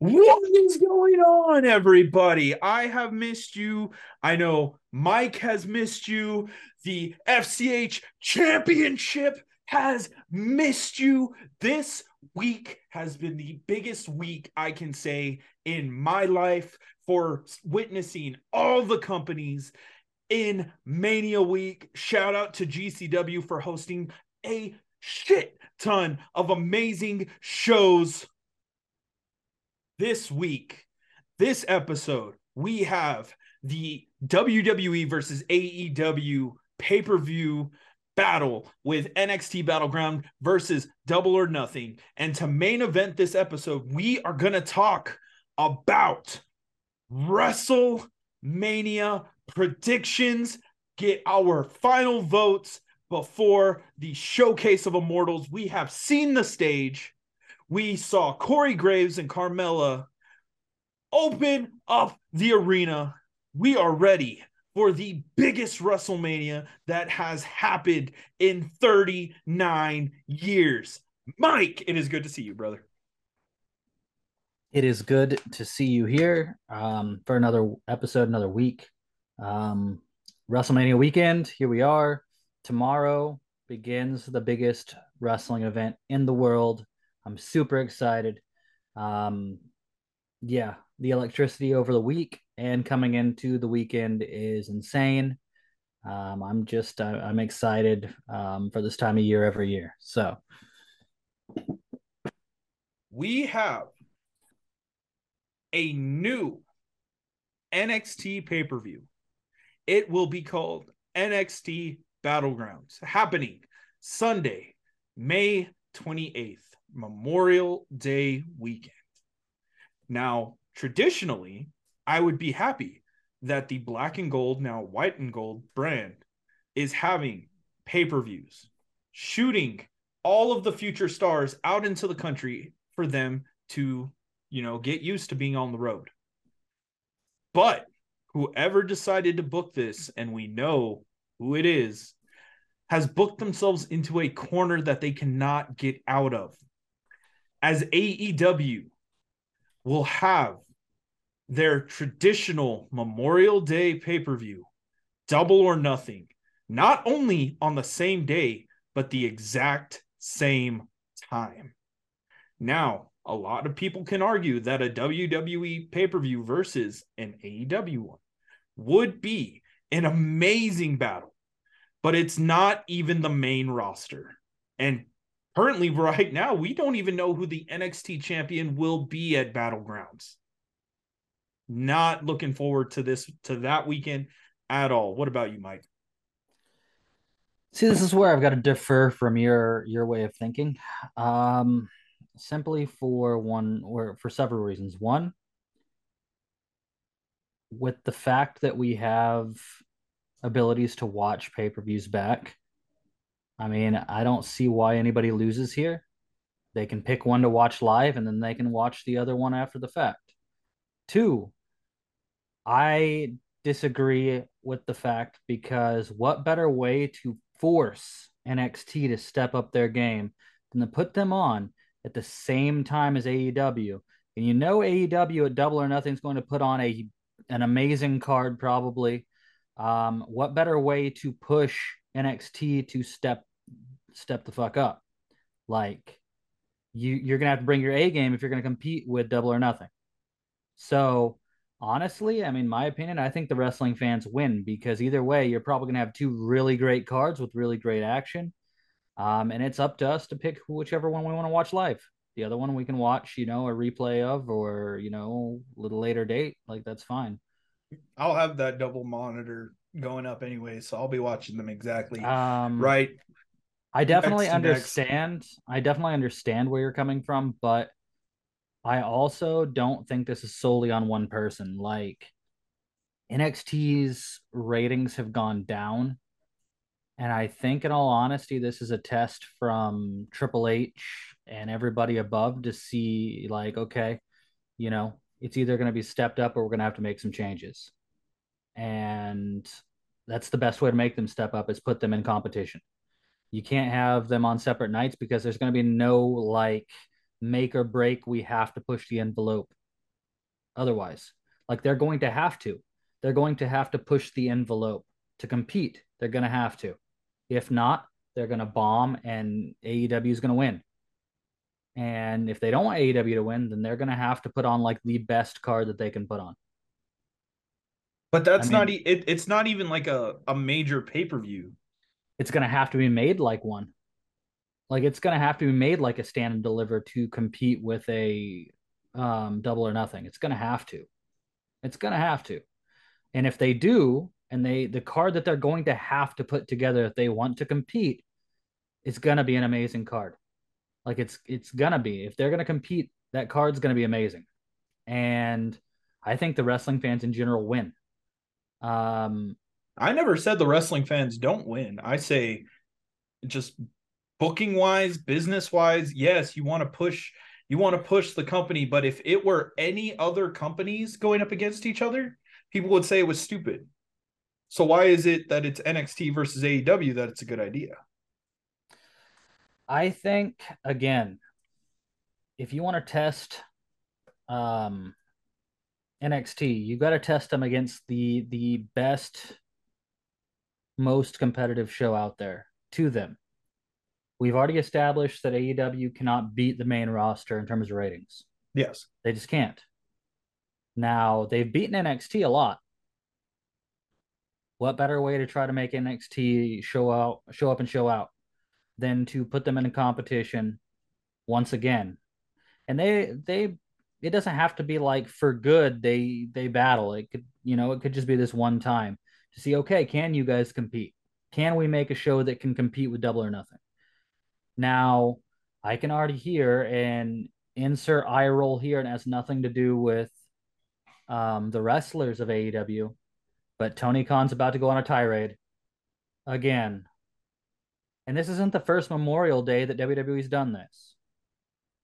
What is going on, everybody? I have missed you. I know Mike has missed you. The FCH championship has missed you. This week has been the biggest week I can say in my life for witnessing all the companies in Mania Week. Shout out to GCW for hosting a shit ton of amazing shows this week, this episode, we have the WWE versus AEW pay per view battle with NXT Battleground versus Double or Nothing. And to main event this episode, we are going to talk about WrestleMania predictions, get our final votes before the showcase of immortals. We have seen the stage we saw Corey Graves and Carmella open up the arena. We are ready for the biggest WrestleMania that has happened in 39 years. Mike, it is good to see you, brother. It is good to see you here um, for another episode, another week. Um, WrestleMania weekend, here we are. Tomorrow begins the biggest wrestling event in the world I'm super excited. Um, yeah, the electricity over the week and coming into the weekend is insane. Um, I'm just I, I'm excited um, for this time of year every year. So we have a new NXT pay per view. It will be called NXT Battlegrounds, happening Sunday, May 28th. Memorial Day weekend. Now, traditionally, I would be happy that the black and gold, now white and gold brand is having pay per views, shooting all of the future stars out into the country for them to, you know, get used to being on the road. But whoever decided to book this, and we know who it is, has booked themselves into a corner that they cannot get out of as AEW will have their traditional Memorial Day pay per view, double or nothing, not only on the same day, but the exact same time. Now, a lot of people can argue that a WWE pay per view versus an AEW one would be an amazing battle, but it's not even the main roster. And currently right now we don't even know who the NXT champion will be at Battlegrounds. Not looking forward to this to that weekend at all. What about you, Mike? See, this is where I've got to defer from your your way of thinking. Um simply for one or for several reasons. One, with the fact that we have abilities to watch pay-per-views back, I mean, I don't see why anybody loses here. They can pick one to watch live and then they can watch the other one after the fact. Two, I disagree with the fact because what better way to force NXT to step up their game than to put them on at the same time as AEW? And you know AEW at Double or Nothing is going to put on a an amazing card probably. Um, what better way to push NXT to step step the fuck up. Like you you're gonna have to bring your A game if you're gonna compete with double or nothing. So honestly, I mean, my opinion, I think the wrestling fans win because either way, you're probably gonna have two really great cards with really great action. Um, and it's up to us to pick whichever one we want to watch live. The other one we can watch, you know, a replay of or, you know, a little later date. Like that's fine. I'll have that double monitor going up anyway, so I'll be watching them exactly um, right I definitely understand. I definitely understand where you're coming from, but I also don't think this is solely on one person. Like NXT's ratings have gone down. And I think, in all honesty, this is a test from Triple H and everybody above to see, like, okay, you know, it's either going to be stepped up or we're going to have to make some changes. And that's the best way to make them step up is put them in competition. You can't have them on separate nights because there's going to be no like make or break. We have to push the envelope otherwise. Like they're going to have to. They're going to have to push the envelope to compete. They're going to have to. If not, they're going to bomb and AEW is going to win. And if they don't want AEW to win, then they're going to have to put on like the best card that they can put on. But that's I mean, not it, it's not even like a, a major pay-per-view. It's going to have to be made like one. Like it's going to have to be made like a stand and deliver to compete with a um, double or nothing. It's going to have to. It's going to have to. And if they do, and they the card that they're going to have to put together if they want to compete is going to be an amazing card. Like it's it's going to be. If they're going to compete, that card's going to be amazing. And I think the wrestling fans in general win. Um I never said the wrestling fans don't win. I say just booking wise, business wise, yes, you want to push you want to push the company, but if it were any other companies going up against each other, people would say it was stupid. So why is it that it's NXT versus AEW that it's a good idea? I think again, if you want to test um NXT, you got to test them against the the best most competitive show out there to them. We've already established that AEW cannot beat the main roster in terms of ratings. Yes. They just can't. Now, they've beaten NXT a lot. What better way to try to make NXT show out, show up and show out than to put them in a competition once again? And they they it doesn't have to be like for good they they battle. It could, you know, it could just be this one time to see okay, can you guys compete? Can we make a show that can compete with double or nothing? Now, I can already hear and insert eye roll here, and has nothing to do with um, the wrestlers of AEW. But Tony Khan's about to go on a tirade again. And this isn't the first Memorial Day that WWE's done this.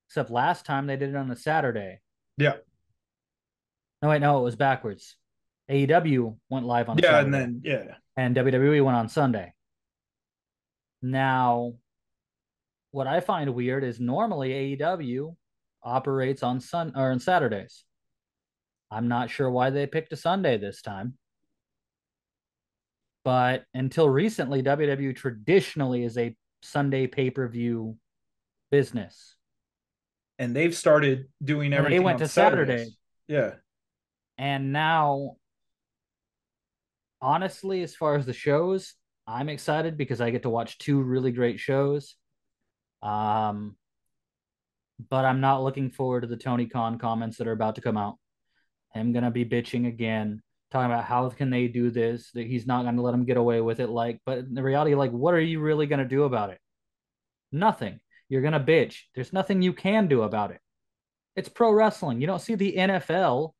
Except last time they did it on a Saturday. Yeah. No, wait, no, it was backwards. AEW went live on Yeah, and then yeah. And WWE went on Sunday. Now, what I find weird is normally AEW operates on Sun or on Saturdays. I'm not sure why they picked a Sunday this time. But until recently, WWE traditionally is a Sunday pay per view business. And they've started doing everything. And they went to Saturdays. Saturday. Yeah. And now, honestly, as far as the shows, I'm excited because I get to watch two really great shows. Um, but I'm not looking forward to the Tony Khan comments that are about to come out. I'm gonna be bitching again, talking about how can they do this? That he's not gonna let him get away with it. Like, but in the reality, like, what are you really gonna do about it? Nothing. You're gonna bitch. There's nothing you can do about it. It's pro wrestling. You don't see the NFL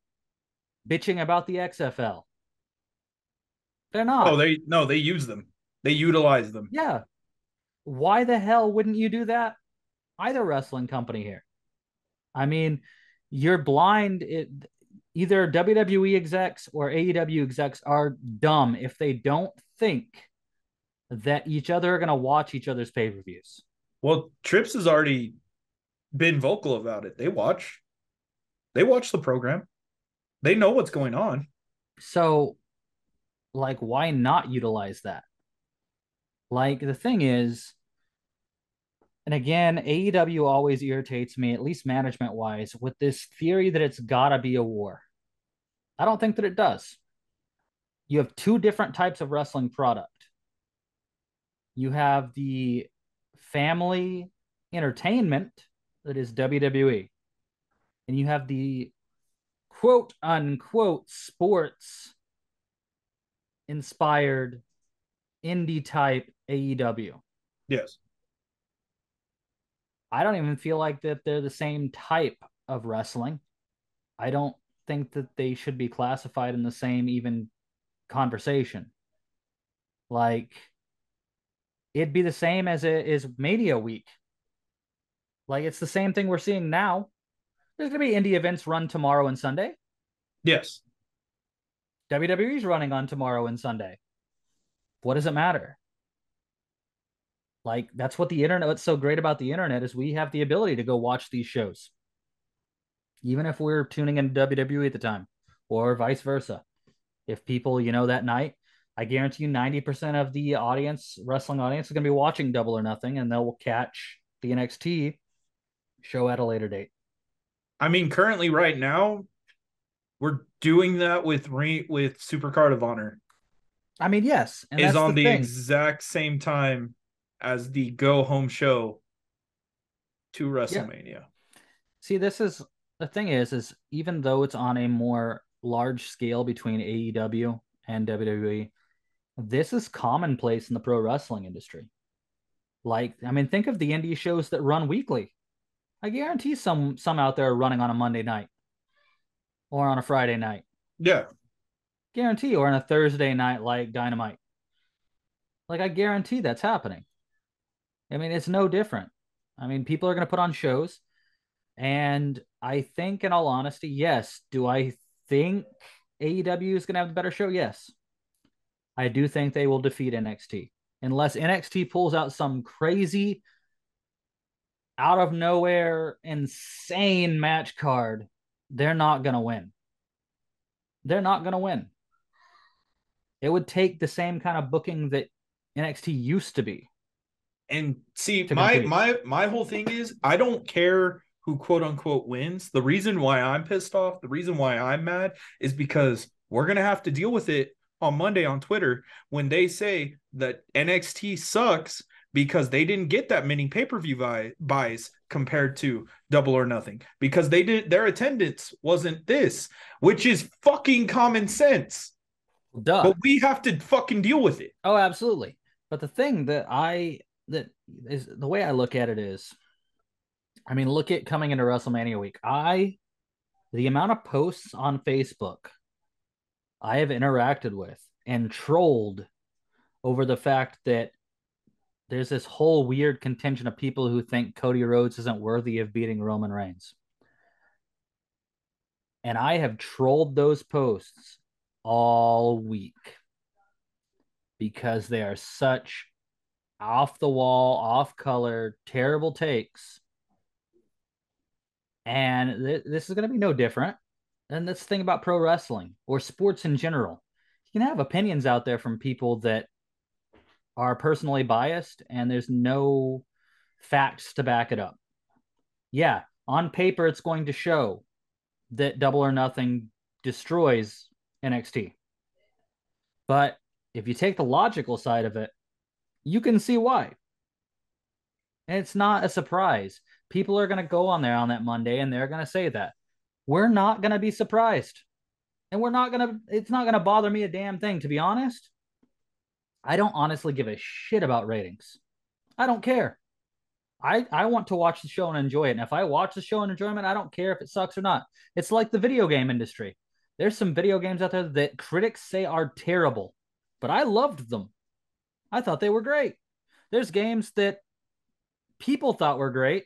bitching about the XFL. They're oh, not. Oh, they no, they use them. They utilize them. Yeah. Why the hell wouldn't you do that? Either wrestling company here. I mean, you're blind. It, either WWE execs or AEW execs are dumb if they don't think that each other are going to watch each other's pay per views. Well, Trips has already been vocal about it. They watch, they watch the program, they know what's going on. So, like, why not utilize that? Like, the thing is, and again, AEW always irritates me, at least management wise, with this theory that it's got to be a war. I don't think that it does. You have two different types of wrestling product. You have the family entertainment that is WWE, and you have the quote unquote sports inspired indie type AEW. Yes. I don't even feel like that they're the same type of wrestling. I don't think that they should be classified in the same even conversation. Like it'd be the same as it is Mania week. Like it's the same thing we're seeing now. There's gonna be indie events run tomorrow and Sunday. Yes. WWE's running on tomorrow and Sunday. What does it matter? Like that's what the internet what's so great about the internet is we have the ability to go watch these shows. even if we're tuning in WWE at the time, or vice versa. If people, you know, that night, I guarantee you 90% of the audience, wrestling audience, is going to be watching Double or Nothing, and they'll catch the NXT show at a later date. I mean, currently, right now, we're doing that with re- with Supercard of Honor. I mean, yes, and is on the, the exact same time as the go home show to WrestleMania. Yeah. See, this is the thing is, is even though it's on a more large scale between AEW and WWE, this is commonplace in the pro wrestling industry. Like, I mean, think of the indie shows that run weekly. I guarantee some some out there are running on a Monday night or on a Friday night. Yeah. Guarantee or on a Thursday night like Dynamite. Like I guarantee that's happening. I mean, it's no different. I mean, people are going to put on shows and I think in all honesty, yes. Do I think AEW is going to have the better show? Yes. I do think they will defeat NXT unless NXT pulls out some crazy out of nowhere insane match card they're not going to win. They're not going to win. It would take the same kind of booking that NXT used to be. And see, my my my whole thing is I don't care who quote unquote wins. The reason why I'm pissed off, the reason why I'm mad is because we're going to have to deal with it on Monday on Twitter when they say that NXT sucks because they didn't get that many pay-per-view buy, buys compared to double or nothing because they did their attendance wasn't this which is fucking common sense. Duh. but we have to fucking deal with it. Oh absolutely. But the thing that i that is the way i look at it is i mean look at coming into wrestlemania week. I the amount of posts on facebook i have interacted with and trolled over the fact that there's this whole weird contingent of people who think Cody Rhodes isn't worthy of beating Roman Reigns. And I have trolled those posts all week because they are such off the wall, off color, terrible takes. And th- this is going to be no different. And that's the thing about pro wrestling or sports in general. You can have opinions out there from people that are personally biased and there's no facts to back it up. Yeah, on paper, it's going to show that Double or Nothing destroys NXT. But if you take the logical side of it, you can see why. And it's not a surprise. People are going to go on there on that Monday and they're going to say that. We're not going to be surprised. And we're not going to, it's not going to bother me a damn thing, to be honest. I don't honestly give a shit about ratings. I don't care. I, I want to watch the show and enjoy it. And if I watch the show and enjoyment, I don't care if it sucks or not. It's like the video game industry. There's some video games out there that critics say are terrible, but I loved them. I thought they were great. There's games that people thought were great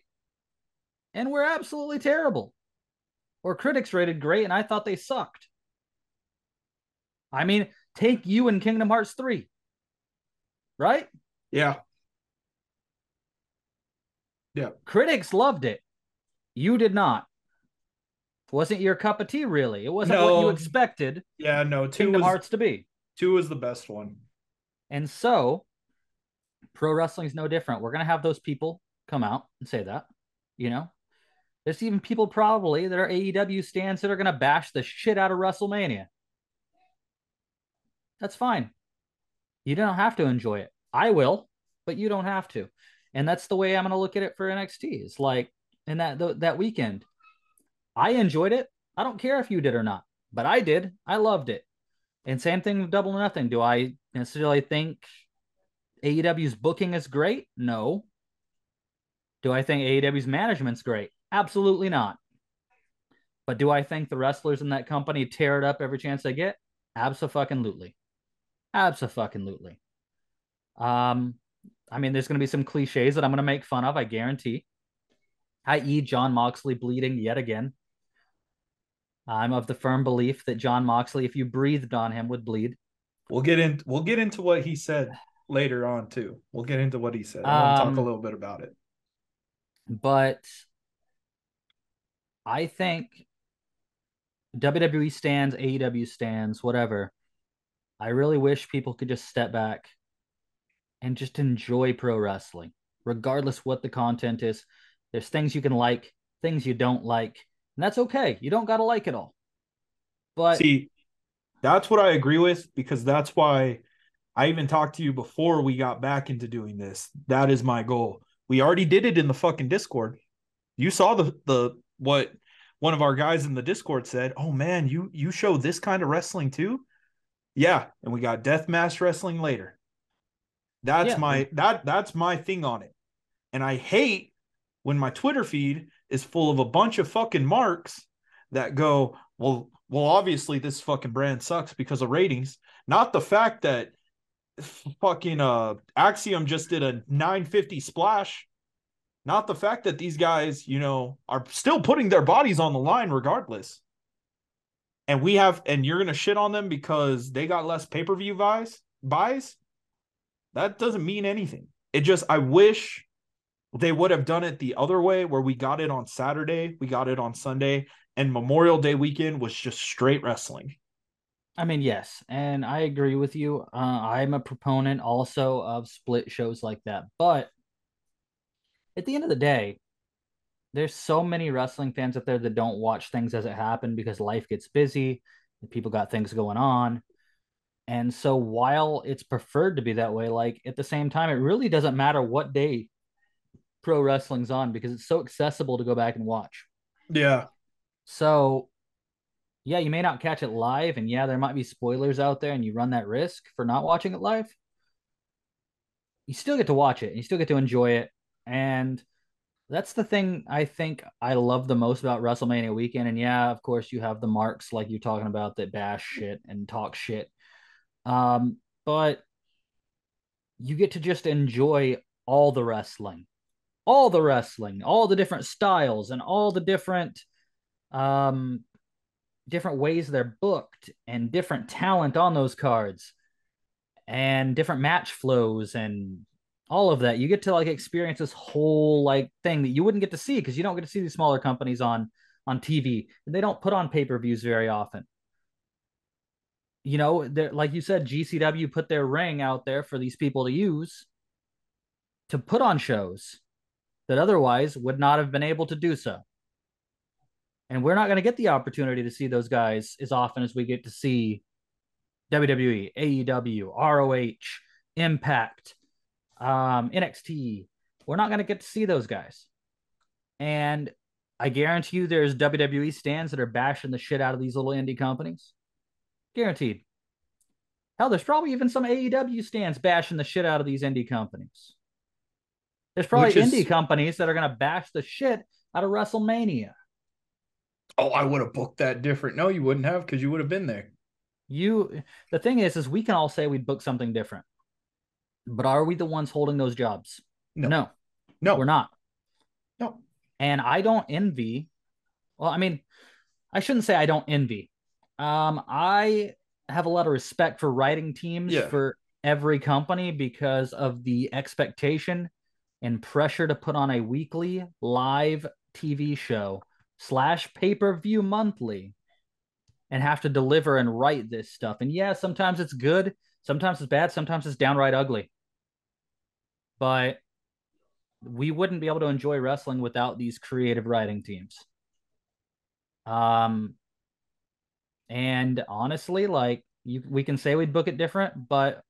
and were absolutely terrible. Or critics rated great and I thought they sucked. I mean, take you and Kingdom Hearts 3 right? Yeah. Yeah. Critics loved it. You did not. Wasn't your cup of tea, really? It wasn't no. what you expected. Yeah, no. Two Kingdom was, Hearts to be. Two was the best one. And so, pro wrestling is no different. We're gonna have those people come out and say that. You know, there's even people probably that are AEW stands that are gonna bash the shit out of WrestleMania. That's fine. You don't have to enjoy it. I will, but you don't have to. And that's the way I'm going to look at it for NXT. It's like in that that weekend, I enjoyed it. I don't care if you did or not, but I did. I loved it. And same thing with Double Nothing. Do I necessarily think AEW's booking is great? No. Do I think AEW's management's great? Absolutely not. But do I think the wrestlers in that company tear it up every chance they get? Absolutely. Absolutely. Um, I mean, there's going to be some cliches that I'm going to make fun of, I guarantee. I.e., Jon Moxley bleeding yet again. I'm of the firm belief that Jon Moxley, if you breathed on him, would bleed. We'll get in. We'll get into what he said later on too. We'll get into what he said. I want to um, talk a little bit about it. But I think WWE stands, AEW stands, whatever. I really wish people could just step back and just enjoy pro wrestling, regardless what the content is. There's things you can like, things you don't like, and that's okay. You don't got to like it all. But see, that's what I agree with because that's why I even talked to you before we got back into doing this. That is my goal. We already did it in the fucking Discord. You saw the the what one of our guys in the Discord said, "Oh man, you you show this kind of wrestling too?" Yeah, and we got death match wrestling later. That's yeah. my that that's my thing on it. And I hate when my Twitter feed is full of a bunch of fucking marks that go, "Well, well obviously this fucking brand sucks because of ratings." Not the fact that fucking uh Axiom just did a 950 splash. Not the fact that these guys, you know, are still putting their bodies on the line regardless. And we have and you're gonna shit on them because they got less pay-per-view buys buys. That doesn't mean anything. It just I wish they would have done it the other way where we got it on Saturday, we got it on Sunday, and Memorial Day weekend was just straight wrestling. I mean, yes, and I agree with you. Uh, I'm a proponent also of split shows like that, but at the end of the day, there's so many wrestling fans out there that don't watch things as it happened because life gets busy, people got things going on. And so while it's preferred to be that way, like at the same time, it really doesn't matter what day pro wrestling's on because it's so accessible to go back and watch. Yeah. So yeah, you may not catch it live, and yeah, there might be spoilers out there, and you run that risk for not watching it live. You still get to watch it, and you still get to enjoy it, and that's the thing I think I love the most about WrestleMania weekend. And yeah, of course, you have the marks like you're talking about that bash shit and talk shit, um, but you get to just enjoy all the wrestling, all the wrestling, all the different styles, and all the different um different ways they're booked and different talent on those cards and different match flows and all of that you get to like experience this whole like thing that you wouldn't get to see because you don't get to see these smaller companies on on tv they don't put on pay-per-views very often. You know like you said gcw put their ring out there for these people to use to put on shows that otherwise would not have been able to do so. And we're not going to get the opportunity to see those guys as often as we get to see WWE, AEW, ROH, Impact, um, NXT. We're not going to get to see those guys. And I guarantee you there's WWE stands that are bashing the shit out of these little indie companies. Guaranteed. Hell, there's probably even some AEW stands bashing the shit out of these indie companies. There's probably is... indie companies that are going to bash the shit out of WrestleMania oh, I would have booked that different. No, you wouldn't have because you would have been there. You the thing is, is we can all say we'd book something different. But are we the ones holding those jobs? No. No. No. We're not. No. And I don't envy. Well, I mean, I shouldn't say I don't envy. Um, I have a lot of respect for writing teams yeah. for every company because of the expectation and pressure to put on a weekly live TV show slash pay per view monthly and have to deliver and write this stuff. And yeah, sometimes it's good, sometimes it's bad, sometimes it's downright ugly. But we wouldn't be able to enjoy wrestling without these creative writing teams. Um, and honestly, like you, we can say we'd book it different, but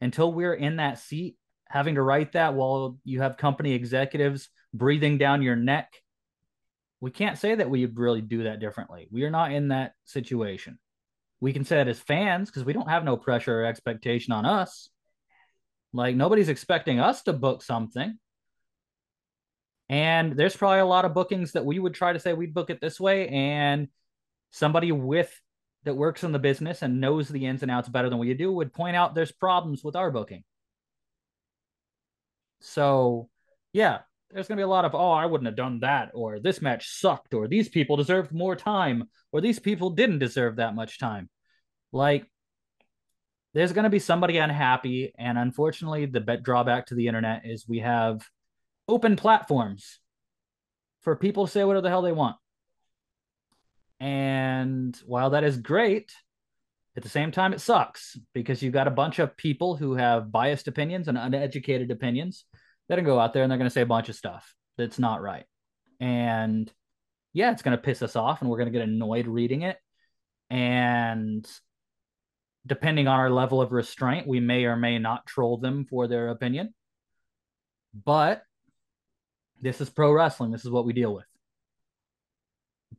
until we're in that seat, having to write that while you have company executives breathing down your neck we can't say that we would really do that differently. We are not in that situation. We can say that as fans because we don't have no pressure or expectation on us. Like nobody's expecting us to book something. And there's probably a lot of bookings that we would try to say we'd book it this way. And somebody with that works in the business and knows the ins and outs better than we do would point out there's problems with our booking. So, yeah, there's going to be a lot of, oh, I wouldn't have done that, or this match sucked, or these people deserved more time, or these people didn't deserve that much time. Like, there's going to be somebody unhappy. And unfortunately, the drawback to the internet is we have open platforms for people to say whatever the hell they want. And while that is great, at the same time, it sucks because you've got a bunch of people who have biased opinions and uneducated opinions that go out there and they're going to say a bunch of stuff that's not right. And yeah, it's going to piss us off and we're going to get annoyed reading it. And depending on our level of restraint, we may or may not troll them for their opinion. But this is pro wrestling. This is what we deal with.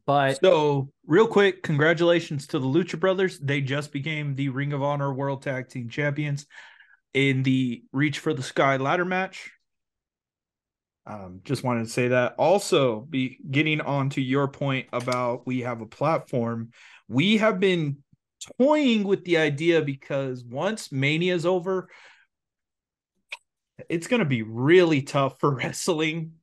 But so, real quick, congratulations to the Lucha Brothers. They just became the Ring of Honor World Tag Team Champions in the Reach for the Sky ladder match. Um, just wanted to say that. Also, be getting on to your point about we have a platform. We have been toying with the idea because once Mania is over, it's going to be really tough for wrestling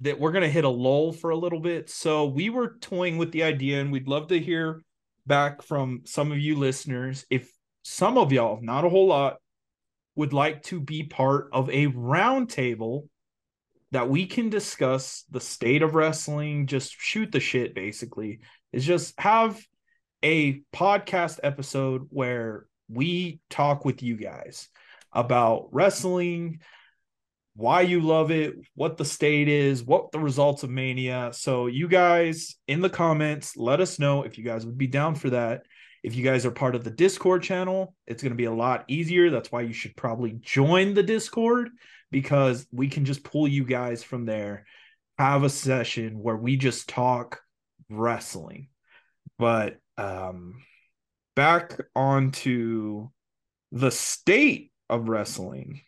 that we're going to hit a lull for a little bit. So we were toying with the idea, and we'd love to hear back from some of you listeners. If some of y'all, not a whole lot, would like to be part of a roundtable that we can discuss the state of wrestling, just shoot the shit, basically, is just have a podcast episode where we talk with you guys about wrestling, why you love it, what the state is, what the results of Mania. So, you guys in the comments, let us know if you guys would be down for that. If you guys are part of the Discord channel, it's going to be a lot easier. That's why you should probably join the Discord because we can just pull you guys from there, have a session where we just talk wrestling. But um back onto the state of wrestling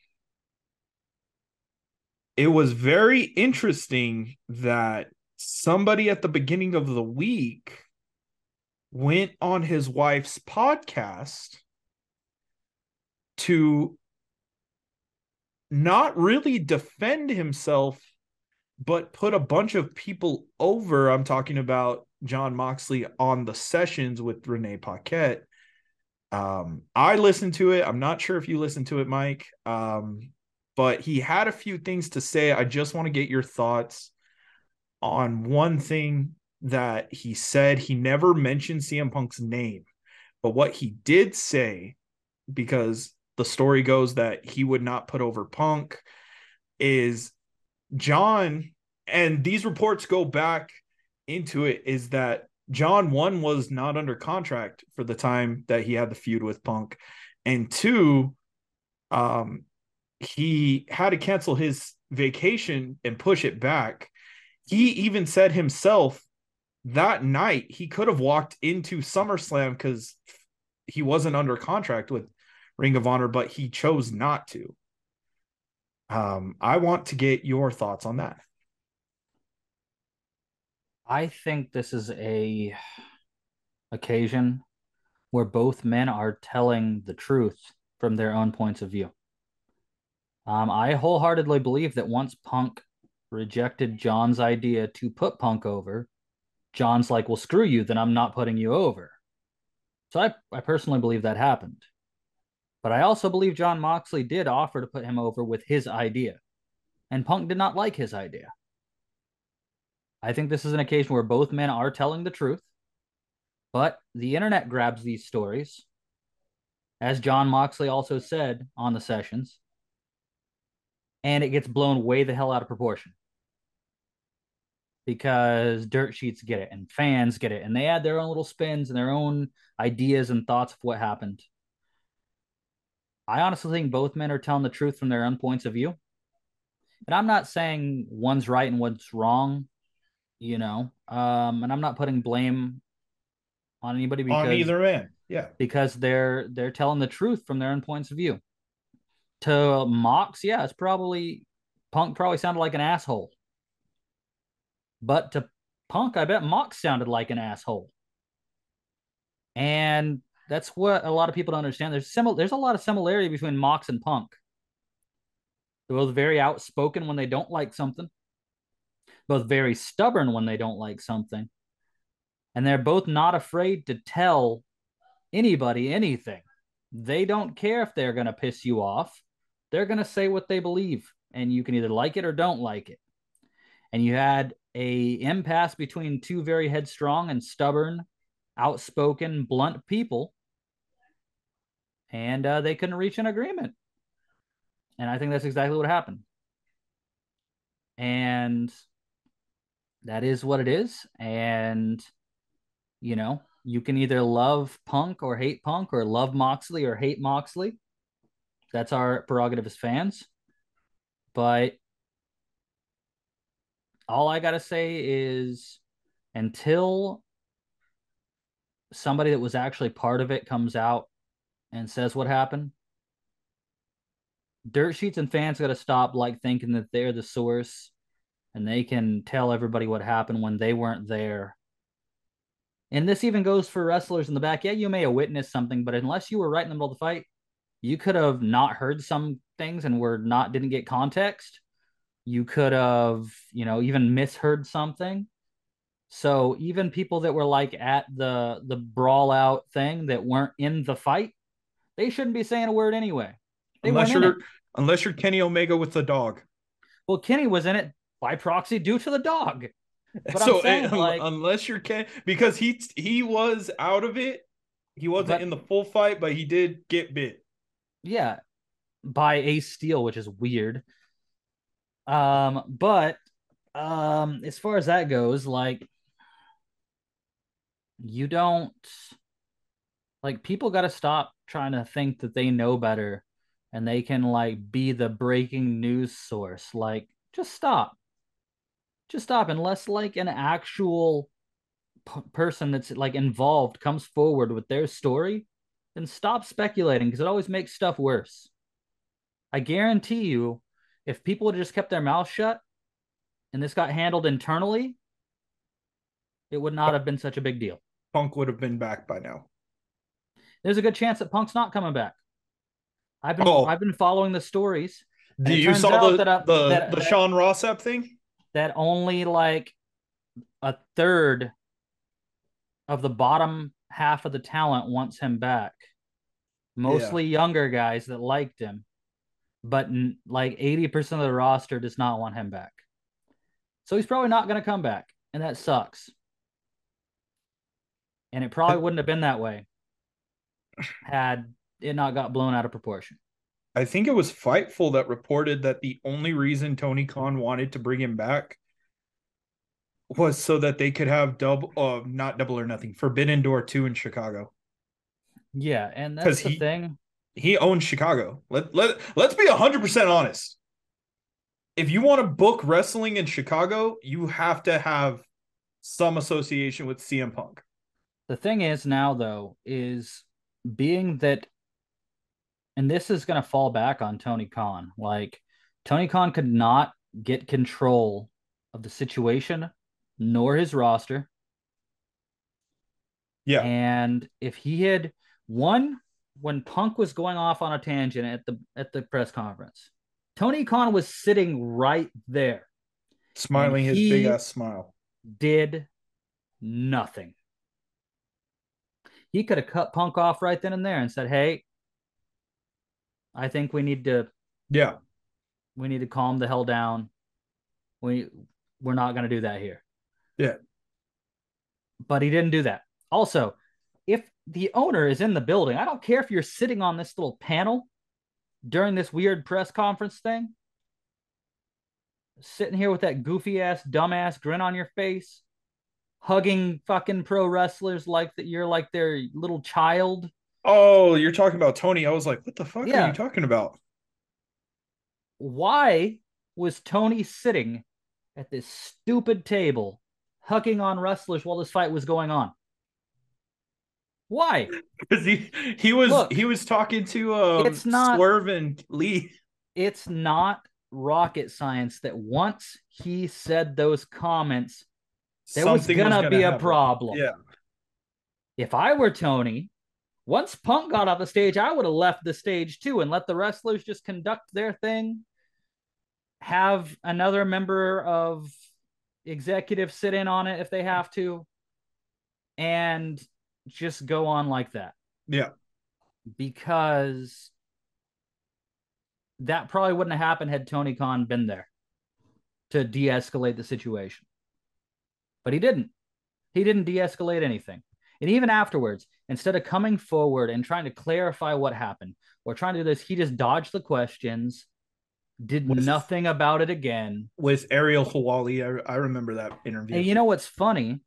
it was very interesting that somebody at the beginning of the week went on his wife's podcast to not really defend himself but put a bunch of people over i'm talking about Jon moxley on the sessions with renee paquette um i listened to it i'm not sure if you listened to it mike um but he had a few things to say. I just want to get your thoughts on one thing that he said. He never mentioned CM Punk's name, but what he did say, because the story goes that he would not put over Punk, is Jon, and these reports go back into it, is that Jon, one, was not under contract for the time that he had the feud with Punk. And two, um, he had to cancel his vacation and push it back. He even said himself that night he could have walked into SummerSlam because he wasn't under contract with Ring of Honor, but he chose not to. Um, I want to get your thoughts on that. I think this is a occasion where both men are telling the truth from their own points of view. Um, I wholeheartedly believe that once Punk rejected Jon's idea to put Punk over, Jon's like, well, screw you, then I'm not putting you over. So I, I personally believe that happened. But I also believe Jon Moxley did offer to put him over with his idea. And Punk did not like his idea. I think this is an occasion where both men are telling the truth, but the internet grabs these stories. As Jon Moxley also said on the sessions, and it gets blown way the hell out of proportion because dirt sheets get it and fans get it and they add their own little spins and their own ideas and thoughts of what happened. I honestly think both men are telling the truth from their own points of view. And I'm not saying one's right and one's wrong, you know. Um, and I'm not putting blame on anybody because on either end. Yeah. Because they're they're telling the truth from their own points of view to Mox, yeah, it's probably Punk probably sounded like an asshole. But to Punk, I bet Mox sounded like an asshole. And that's what a lot of people don't understand. There's simil- there's a lot of similarity between Mox and Punk. They're both very outspoken when they don't like something, both very stubborn when they don't like something. And they're both not afraid to tell anybody anything. They don't care if they're going to piss you off they're going to say what they believe, and you can either like it or don't like it. And you had a impasse between two very headstrong and stubborn, outspoken, blunt people, and uh, they couldn't reach an agreement. And I think that's exactly what happened. And that is what it is. And, you know, you can either love Punk or hate Punk or love Moxley or hate Moxley. That's our prerogative as fans. But all I got to say is until somebody that was actually part of it comes out and says what happened, dirt sheets and fans got to stop like thinking that they're the source and they can tell everybody what happened when they weren't there. And this even goes for wrestlers in the back. Yeah, you may have witnessed something, but unless you were right in the middle of the fight, you could have not heard some things and were not didn't get context you could have you know even misheard something so even people that were like at the the brawl out thing that weren't in the fight they shouldn't be saying a word anyway. They unless you're unless you're kenny omega with the dog. Well kenny was in it by proxy due to the dog. But so saying, it, like, unless you're Ken, because he he was out of it, he wasn't but, in the full fight, but he did get bit. Yeah, by Ace Steel, which is weird. Um, but um, as far as that goes, like you don't like people got to stop trying to think that they know better and they can like be the breaking news source. Like, just stop. Just stop unless like an actual p- person that's like involved comes forward with their story, then stop speculating because it always makes stuff worse. I guarantee you if people had just kept their mouth shut and this got handled internally, it would not have been such a big deal. Punk would have been back by now. There's a good chance that Punk's not coming back. I've been oh. I've been following the stories. Do you saw the that, uh, the, that, the that, Sean Ross Sapp thing? That only like a third of the bottom half of the talent wants him back. Mostly yeah. younger guys that liked him but like 80% of the roster does not want him back. So he's probably not going to come back, and that sucks. And it probably wouldn't have been that way had it not got blown out of proportion. I think it was Fightful that reported that the only reason Tony Khan wanted to bring him back was so that they could have double, uh, not double or nothing, Forbidden Door 2 in Chicago. Yeah, and that's the he, thing he owns Chicago. Let let let's be hundred percent honest. If you want to book wrestling in Chicago, you have to have some association with CM Punk. The thing is now though is being that and this is going to fall back on Tony Khan. Like Tony Khan could not get control of the situation nor his roster. Yeah. And if he had one when Punk was going off on a tangent at the at the press conference, Tony Khan was sitting right there, smiling his big ass smile. Did nothing. He could have cut Punk off right then and there and said, "Hey, I think we need to, yeah, we need to calm the hell down. We we're not going to do that here." Yeah. But he didn't do that. Also, if the owner is in the building. I don't care if you're sitting on this little panel during this weird press conference thing, sitting here with that goofy ass, dumbass grin on your face, hugging fucking pro wrestlers like that you're like their little child. Oh, you're talking about Tony. I was like, what the fuck yeah. are you talking about? Why was Tony sitting at this stupid table hugging on wrestlers while this fight was going on? Why? Because he he was Look, he was talking to um, it's not Swerve and Lee. It's not rocket science that once he said those comments, there was gonna, was gonna be happen. a problem. Yeah. If I were Tony, once Punk got off the stage, I would have left the stage too and let the wrestlers just conduct their thing. Have another member of executive sit in on it if they have to. And just go on like that. Yeah. Because that probably wouldn't have happened had Tony Khan been there to de escalate the situation. But he didn't. He didn't de escalate anything. And even afterwards, instead of coming forward and trying to clarify what happened or trying to do this, he just dodged the questions, did Was- nothing about it again. With Ariel Helwani, I, I remember that interview. And you know what's funny?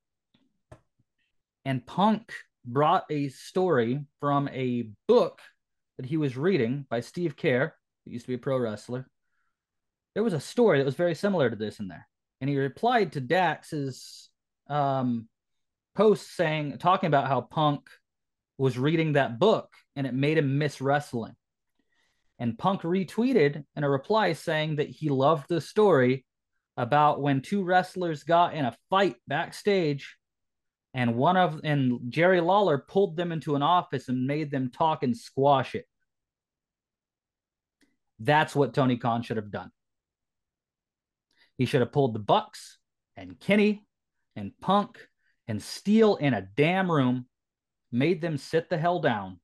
And Punk brought a story from a book that he was reading by Steve Keirn, who used to be a pro wrestler. There was a story that was very similar to this in there. And he replied to Dax's um, post saying, talking about how Punk was reading that book and it made him miss wrestling. And Punk retweeted in a reply saying that he loved the story about when two wrestlers got in a fight backstage and one of and Jerry Lawler pulled them into an office and made them talk and squash it. That's what Tony Khan should have done. He should have pulled the Bucks and Kenny and Punk and Steel in a damn room, made them sit the hell down,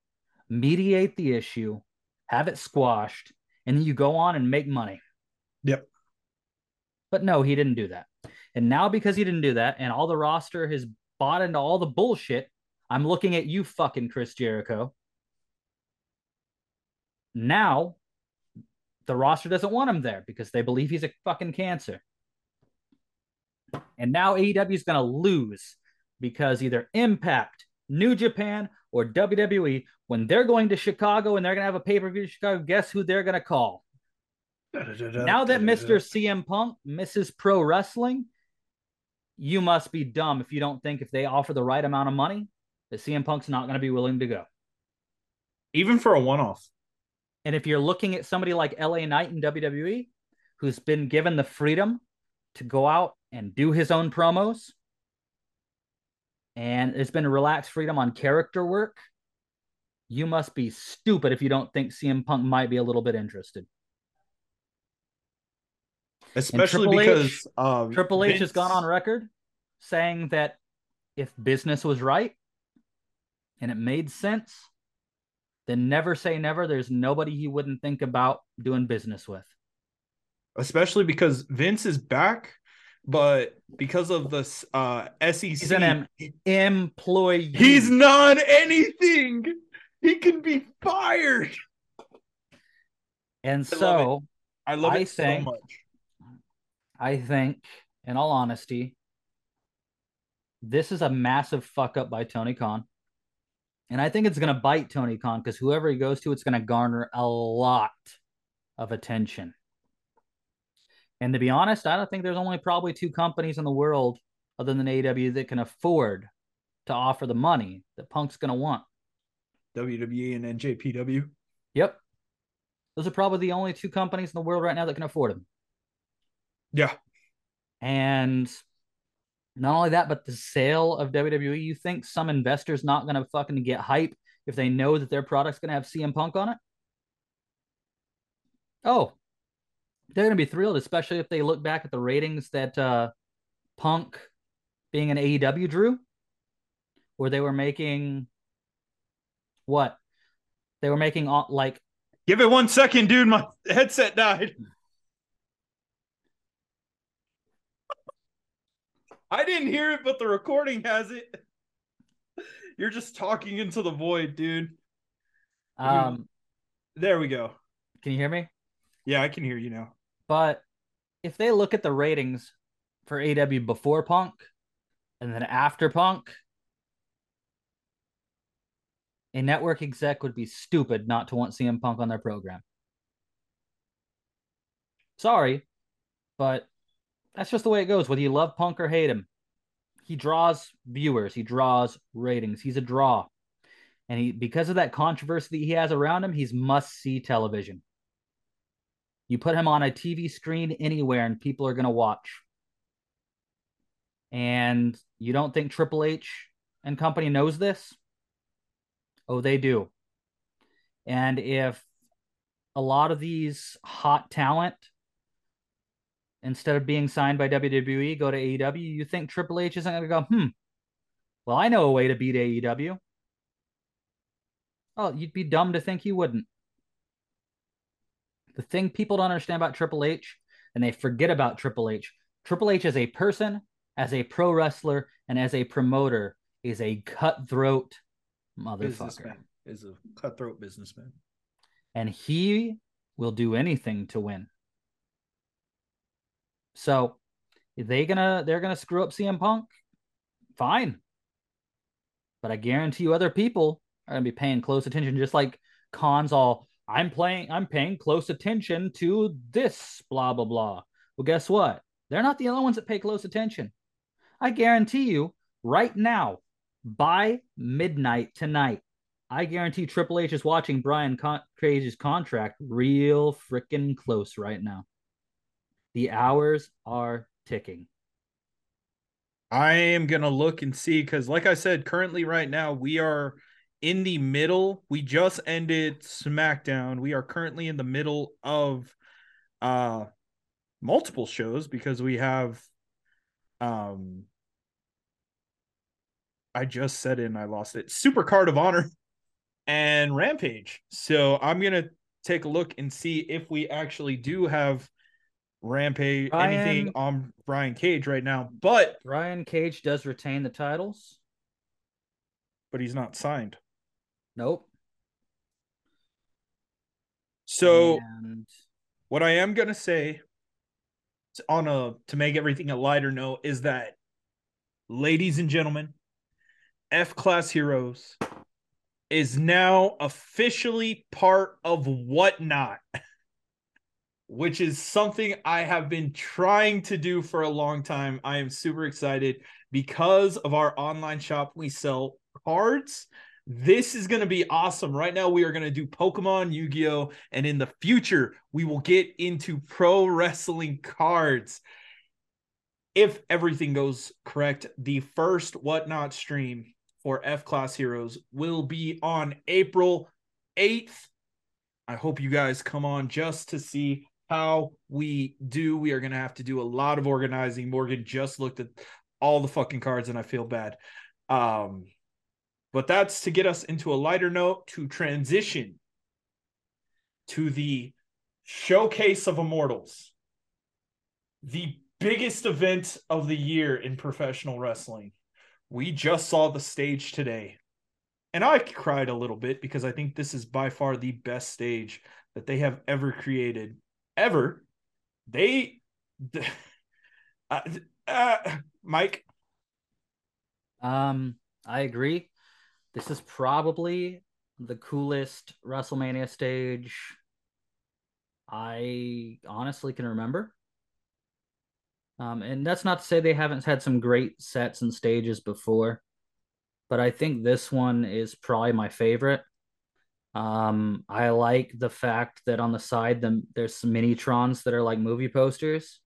mediate the issue, have it squashed, and then you go on and make money. Yep. But no, he didn't do that. And now because he didn't do that, and all the roster has bought into all the bullshit, I'm looking at you, fucking Chris Jericho. Now, the roster doesn't want him there because they believe he's a fucking cancer. And now AEW is going to lose because either Impact, New Japan, or WWE, when they're going to Chicago and they're going to have a pay per view in Chicago, guess who they're going to call? Now that Mr. CM Punk misses pro wrestling, you must be dumb if you don't think if they offer the right amount of money, that CM Punk's not going to be willing to go. even for a one-off, And if you're looking at somebody like LA Knight in WWE, who's been given the freedom to go out and do his own promos, and it's been relaxed freedom on character work, you must be stupid if you don't think CM Punk might be a little bit interested. especially Triple H- because um, Triple H has gone on record saying that if business was right and it made sense, then never say never. There's nobody he wouldn't think about doing business with. Especially because Vince is back, but because of the uh, SEC, He's an em- employee. he's not anything. He can be fired. and I love so I love I it think- so much. I think, in all honesty, this is a massive fuck up by Tony Khan. And I think it's going to bite Tony Khan because whoever he goes to, it's going to garner a lot of attention. And to be honest, I don't think there's only probably two companies in the world other than AEW that can afford to offer the money that Punk's going to want. WWE and NJPW. Yep. Those are probably the only two companies in the world right now that can afford him. Yeah, And not only that, but the sale of WWE, you think some investors not going to fucking get hype if they know that their product's going to have CM Punk on it? Oh, they're going to be thrilled, especially if they look back at the ratings that uh, Punk being an AEW drew, where they were making what? They were making uh, like give it one second, dude. My headset died. I didn't hear it, but the recording has it. You're just talking into the void, dude. um There we go. can you hear me? Yeah, I can hear you now. But if they look at the ratings for AW before Punk and then after Punk, a network exec would be stupid not to want CM Punk on their program. Sorry, but that's just the way it goes. Whether you love Punk or hate him, he draws viewers, he draws ratings. He's a draw. And he because of that controversy that he has around him, he's must see television. You put him on a TV screen anywhere and people are going to watch. And you don't think Triple H and company knows this? Oh, they do. And if a lot of these hot talent, instead of being signed by WWE, go to AEW, you think Triple H isn't going to go, hmm, well, I know a way to beat AEW. Oh, you'd be dumb to think he wouldn't. The thing people don't understand about Triple H, and they forget about Triple H, Triple H as a person, as a pro wrestler and as a promoter is a cutthroat motherfucker. Is a cutthroat businessman. And he will do anything to win. So they gonna they're gonna screw up CM Punk, fine. But I guarantee you other people are gonna be paying close attention, just like Khan's all I'm playing I'm paying close attention to this blah blah blah. Well, guess what? They're not the only ones that pay close attention. I guarantee you, right now, by midnight tonight, I guarantee Triple H is watching Brian Con- contract real freaking close right now. The hours are ticking. I am gonna look and see because, like I said, currently right now we are in the middle. We just ended SmackDown. We are currently in the middle of uh multiple shows because we have um I just said it and I lost it. Super Card of Honor and Rampage. So I'm gonna take a look and see if we actually do have Rampage Brian- anything on Brian Cage right now, but Brian Cage does retain the titles. but he's not signed. Nope. So and what I am gonna say on a to make everything a lighter note is that ladies and gentlemen, F class heroes is now officially part of whatnot, which is something I have been trying to do for a long time. I am super excited because of our online shop. We sell cards. This is going to be awesome. Right now, we are going to do Pokemon, Yu Gi Oh! And in the future, we will get into pro wrestling cards. If everything goes correct, the first Whatnot stream for F Class Heroes will be on April 8th. I hope you guys come on just to see how we do. We are going to have to do a lot of organizing. Morgan just looked at all the fucking cards and I feel bad. Um, but that's to get us into a lighter note to transition to the showcase of immortals, the biggest event of the year in professional wrestling. We just saw the stage today. And I cried a little bit because I think this is by far the best stage that they have ever created. Ever. They. Uh, uh, Mike, um, I agree. This is probably the coolest WrestleMania stage I honestly can remember. Um, and that's not to say they haven't had some great sets and stages before, but I think this one is probably my favorite. Um, I like the fact that on the side, the, there's some mini trons that are like movie posters.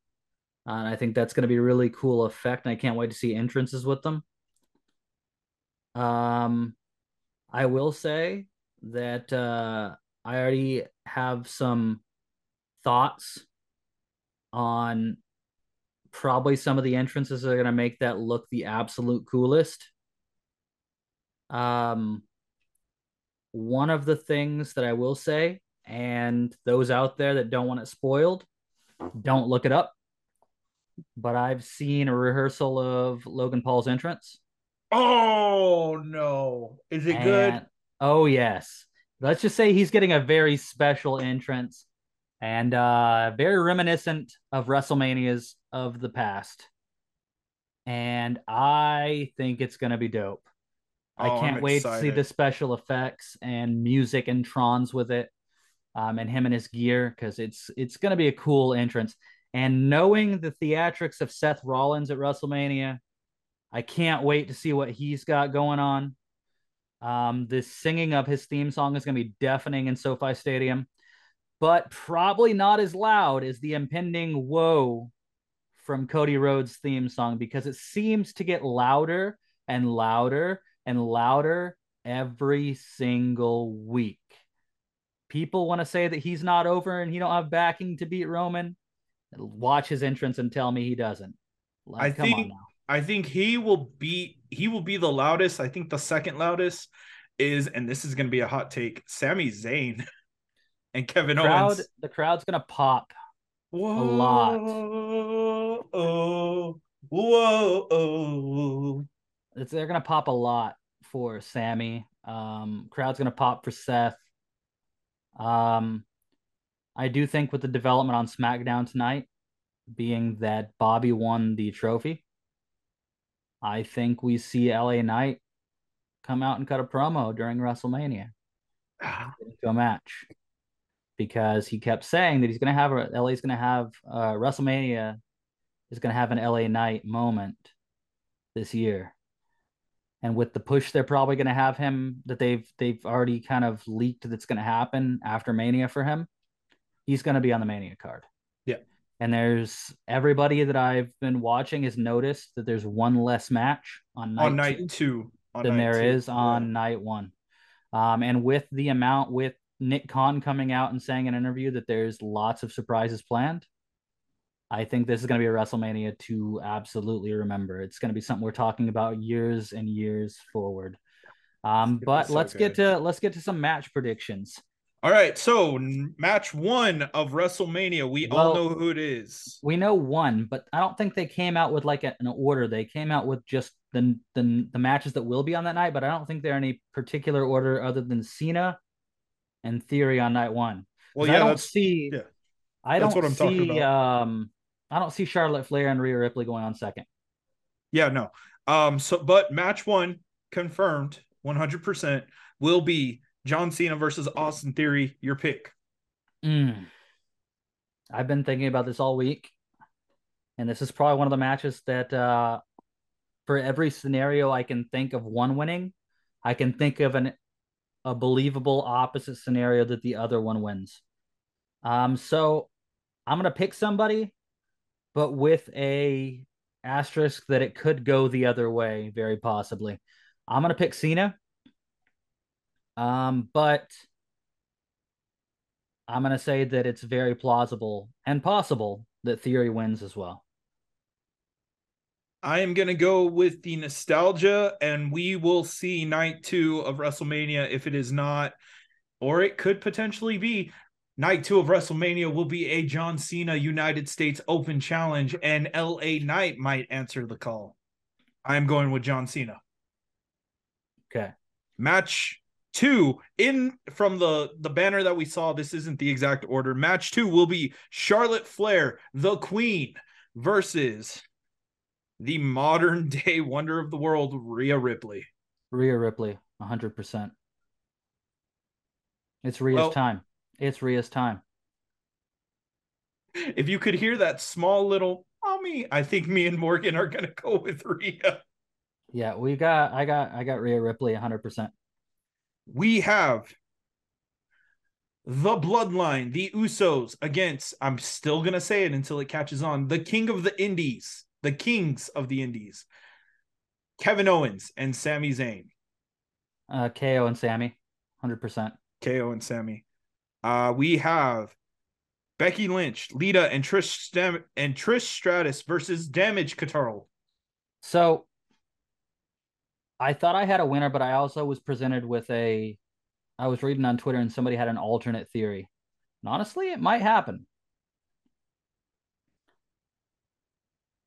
Uh, and I think that's going to be a really cool effect. And I can't wait to see entrances with them. Um, I will say that uh, I already have some thoughts on probably some of the entrances that are going to make that look the absolute coolest. Um, one of the things that I will say, and those out there that don't want it spoiled, don't look it up. But I've seen a rehearsal of Logan Paul's entrance. Oh no. Is it good? Oh yes. Let's just say he's getting a very special entrance and uh very reminiscent of WrestleManias of the past. And I think it's gonna be dope. I Oh, I'm can't wait to see the special effects and music and trons with it. Um, and him and his gear because it's it's gonna be a cool entrance. And knowing the theatrics of Seth Rollins at WrestleMania, I can't wait to see what he's got going on. Um, the singing of his theme song is going to be deafening in SoFi Stadium, but probably not as loud as the impending woe from Cody Rhodes' theme song because it seems to get louder and louder and louder every single week. People want to say that he's not over and he don't have backing to beat Roman. Watch his entrance and tell me he doesn't. Like, I come on now. I think he will be he will be the loudest. I think the second loudest is, and this is gonna be a hot take, Sami Zayn and Kevin Crowd, Owens. the crowd's gonna pop. Whoa, lot. Oh, Whoa. oh. It's, they're gonna pop a lot for Sami. Um, crowd's gonna pop for Seth. Um, I do think with the development on SmackDown tonight, being that Bobby won the trophy, I think we see LA Knight come out and cut a promo during WrestleMania to a match because he kept saying that he's going to have a LA's going to have uh, WrestleMania is going to have an LA Knight moment this year. And with the push they're probably going to have him that they've they've already kind of leaked that's going to happen after Mania for him, he's going to be on the Mania card. And there's everybody that I've been watching has noticed that there's one less match on night on night two two on than night there two. is on Yeah. night one. Um, and with the amount with Nick Khan coming out and saying in an interview that there's lots of surprises planned, I think this is going to be a WrestleMania to absolutely remember. It's going to be something we're talking about years and years forward. Um, but so let's get to let's get to some match predictions. All right, so match one of WrestleMania. We all know who it is. We know one, but I don't think they came out with like a- an order. They came out with just the, the the matches that will be on that night, but I don't think they're any particular order other than Cena and Theory on night one. Well, yeah, I don't that's see. yeah. I don't what I'm see. Um, I don't see Charlotte Flair and Rhea Ripley going on second. yeah, no. Um, so but match one confirmed 100% will be John Cena versus Austin Theory. Your pick. Mm. I've been thinking about this all week, and this is probably one of the matches that, uh, for every scenario I can think of one winning, I can think of an a believable opposite scenario that the other one wins. Um, so I'm gonna pick somebody, but with a asterisk that it could go the other way, very possibly. I'm gonna pick Cena. Um, but I'm gonna say that it's very plausible and possible that Theory wins as well. I am gonna go with the nostalgia, and we will see night two of WrestleMania if it is not, or it could potentially be night two of WrestleMania will be a John Cena United States Open Challenge, and LA Knight might answer the call. I'm going with John Cena. Okay. Match two in from the the banner that we saw. This isn't the exact order. Match two will be Charlotte Flair, the Queen, versus the modern day wonder of the world, Rhea Ripley. Rhea Ripley, 100%. It's Rhea's Well- time. It's Rhea's time. If you could hear that small little mommy, I think me and Morgan are gonna go with Rhea. Yeah, we got I got I got Rhea Ripley 100%. We have the bloodline, the Usos against, I'm still gonna say it until it catches on, the king of the indies, the kings of the indies, Kevin Owens and Sami Zayn. Uh KO and Sami, 100%. KO and Sami. Uh, we have Becky Lynch, Lita, and Trish Stam- and Trish Stratus versus Damage Control. So I thought I had a winner, but I also was presented with a I was reading on Twitter and somebody had an alternate theory. And honestly, it might happen.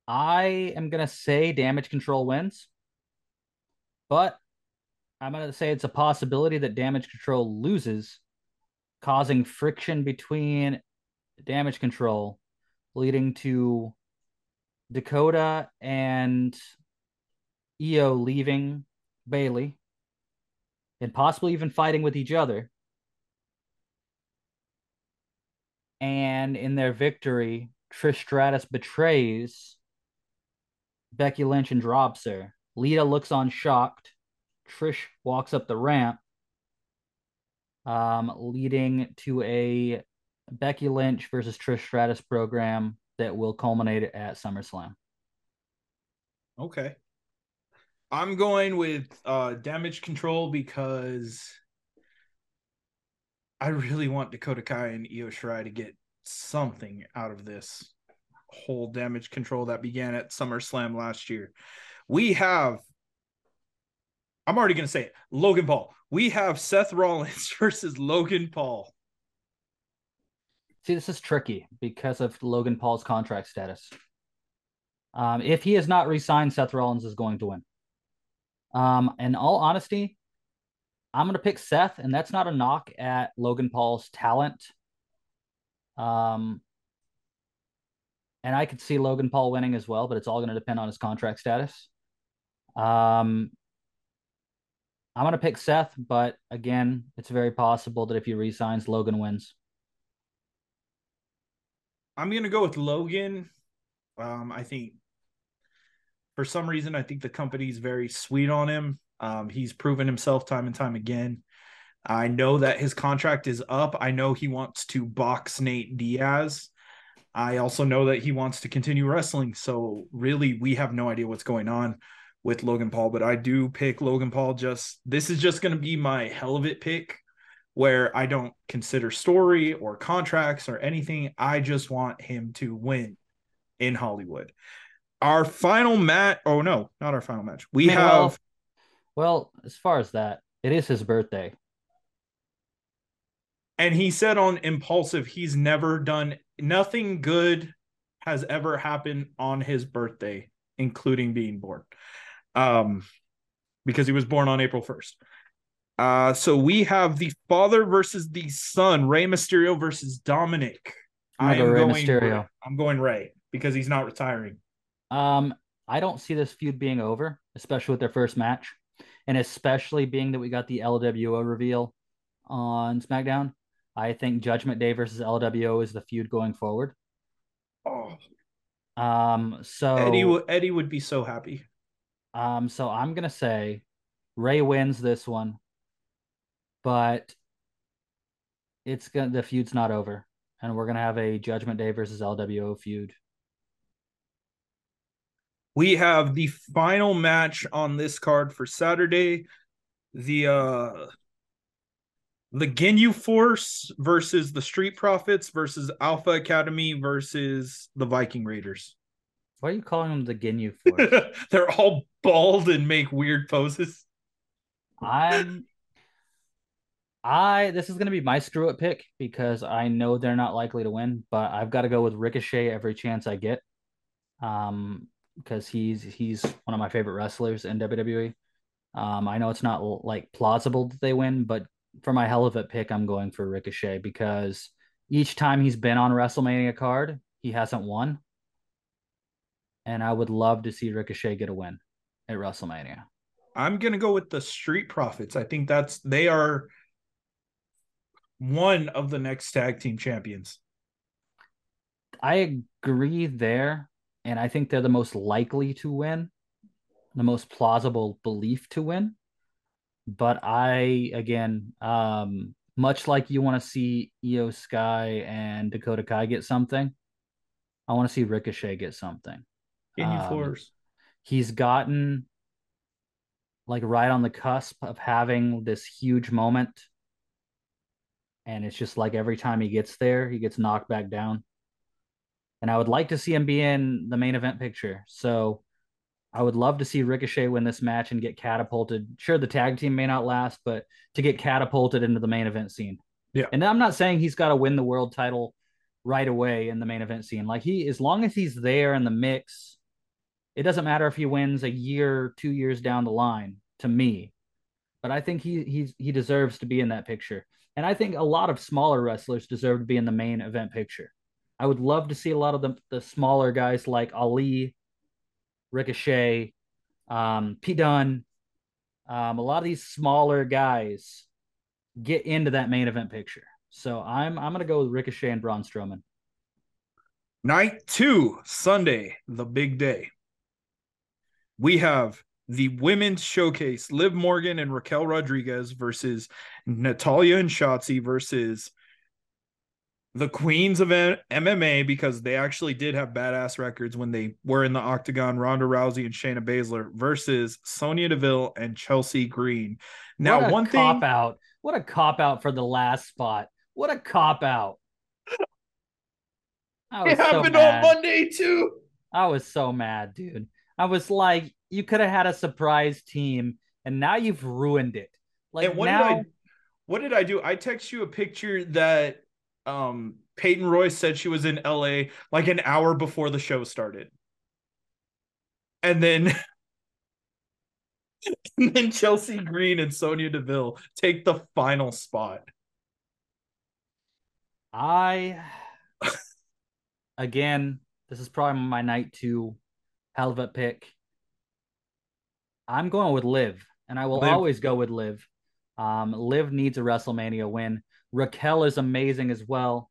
I am gonna say damage control wins, but I'm gonna say it's a possibility that damage control loses, causing friction between damage control, leading to Dakota and Io leaving Bayley and possibly even fighting with each other. And in their victory, Trish Stratus betrays Becky Lynch and drops her. Lita looks on shocked. Trish walks up the ramp, um, leading to a Becky Lynch versus Trish Stratus program that will culminate at SummerSlam. Okay. I'm going with uh damage control because I really want Dakota Kai and Io Shirai to get something out of this whole damage control that began at SummerSlam last year. We have I'm already going to say it. Logan Paul. We have Seth Rollins versus Logan Paul. See, this is tricky because of Logan Paul's contract status. Um, if he is not re-signed, Seth Rollins is going to win. Um, in all honesty, I'm going to pick Seth, and that's not a knock at Logan Paul's talent. Um, and I could see Logan Paul winning as well, but it's all going to depend on his contract status. Um, I'm going to pick Seth, but again, it's very possible that if he resigns, Logan wins. I'm going to go with Logan. Um, I think for some reason, I think the company's very sweet on him. Um, he's proven himself time and time again. I know that his contract is up. I know he wants to box Nate Diaz. I also know that he wants to continue wrestling. So really, we have no idea what's going on with Logan Paul, but I do pick Logan Paul. Just this is just going to be my hell of it pick, where I don't consider story or contracts or anything. I just want him to win in Hollywood. Our final match. Oh no, not our final match. We have. Well, well, as far as that, it is his birthday. And he said on Impaulsive, he's never done nothing good has ever happened on his birthday, including being born. Um, because he was born on April 1st. Uh, so we have the father versus the son, Rey Mysterio versus Dominic. I am Rey going Mysterio. I'm going Rey because he's not retiring. Um, I don't see this feud being over, especially with their first match, and especially being that we got the LWO reveal on SmackDown. I think Judgment Day versus LWO is the feud going forward. Oh, Um, so Eddie w- Eddie would be so happy. Um, so I'm gonna say Rey wins this one, but it's gonna the feud's not over, and we're gonna have a Judgment Day versus LWO feud. We have the final match on this card for Saturday. The uh the Ginyu Force versus the Street Profits versus Alpha Academy versus the Viking Raiders. Why are you calling them the Ginyu Force? They're all bald and make weird poses. I'm I this is gonna be my screw up pick because I know they're not likely to win, but I've got to go with Ricochet every chance I get. Um, because he's he's one of my favorite wrestlers in WWE. Um, I know it's not like plausible that they win, but for my hell of a pick, I'm going for Ricochet because each time he's been on WrestleMania card, he hasn't won. And I would love to see Ricochet get a win at WrestleMania. I'm gonna go with the Street Profits. I think that's they are one of the next tag team champions. I agree there, and I think they're the most likely to win, the most plausible belief to win. But I, again, um, much like you want to see Io Sky and Dakota Kai get something, I want to see Ricochet get something. Ginyu Um, Force. He's gotten like right on the cusp of having this huge moment. And it's just like every time he gets there, he gets knocked back down. And I would like to see him be in the main event picture. So I would love to see Ricochet win this match and get catapulted. Sure, the tag team may not last, but to get catapulted into the main event scene. Yeah. And I'm not saying he's got to win the world title right away in the main event scene. Like he, as long as he's there in the mix, it doesn't matter if he wins a year, two years down the line. To me, but I think he he's he deserves to be in that picture. And I think a lot of smaller wrestlers deserve to be in the main event picture. I would love to see a lot of the the smaller guys like Ali, Ricochet, um, P Dunne, um, a lot of these smaller guys get into that main event picture. So I'm I'm gonna go with Ricochet and Braun Strowman. Night two, Sunday, the big day. We have the women's showcase, Liv Morgan and Raquel Rodriguez versus Natalya and Shotzi versus the queens of MMA because they actually did have badass records when they were in the octagon. Ronda Rousey and Shayna Baszler versus Sonya Deville and Chelsea Green. Now, what a one cop thing out. What a cop out for the last spot. What a cop out. I was it so happened on. Monday too. I was so mad, dude. I was like, you could have had a surprise team, and now you've ruined it. Like and what now, did I what did I do? I text you a picture that um Peyton Royce said she was in LA like an hour before the show started. and then and then Chelsea Green and Sonya Deville take the final spot. I again, this is probably my night two Helvet pick. I'm going with Liv, and I will Liv. always go with Liv. Um, Liv needs a WrestleMania win. Raquel is amazing as well.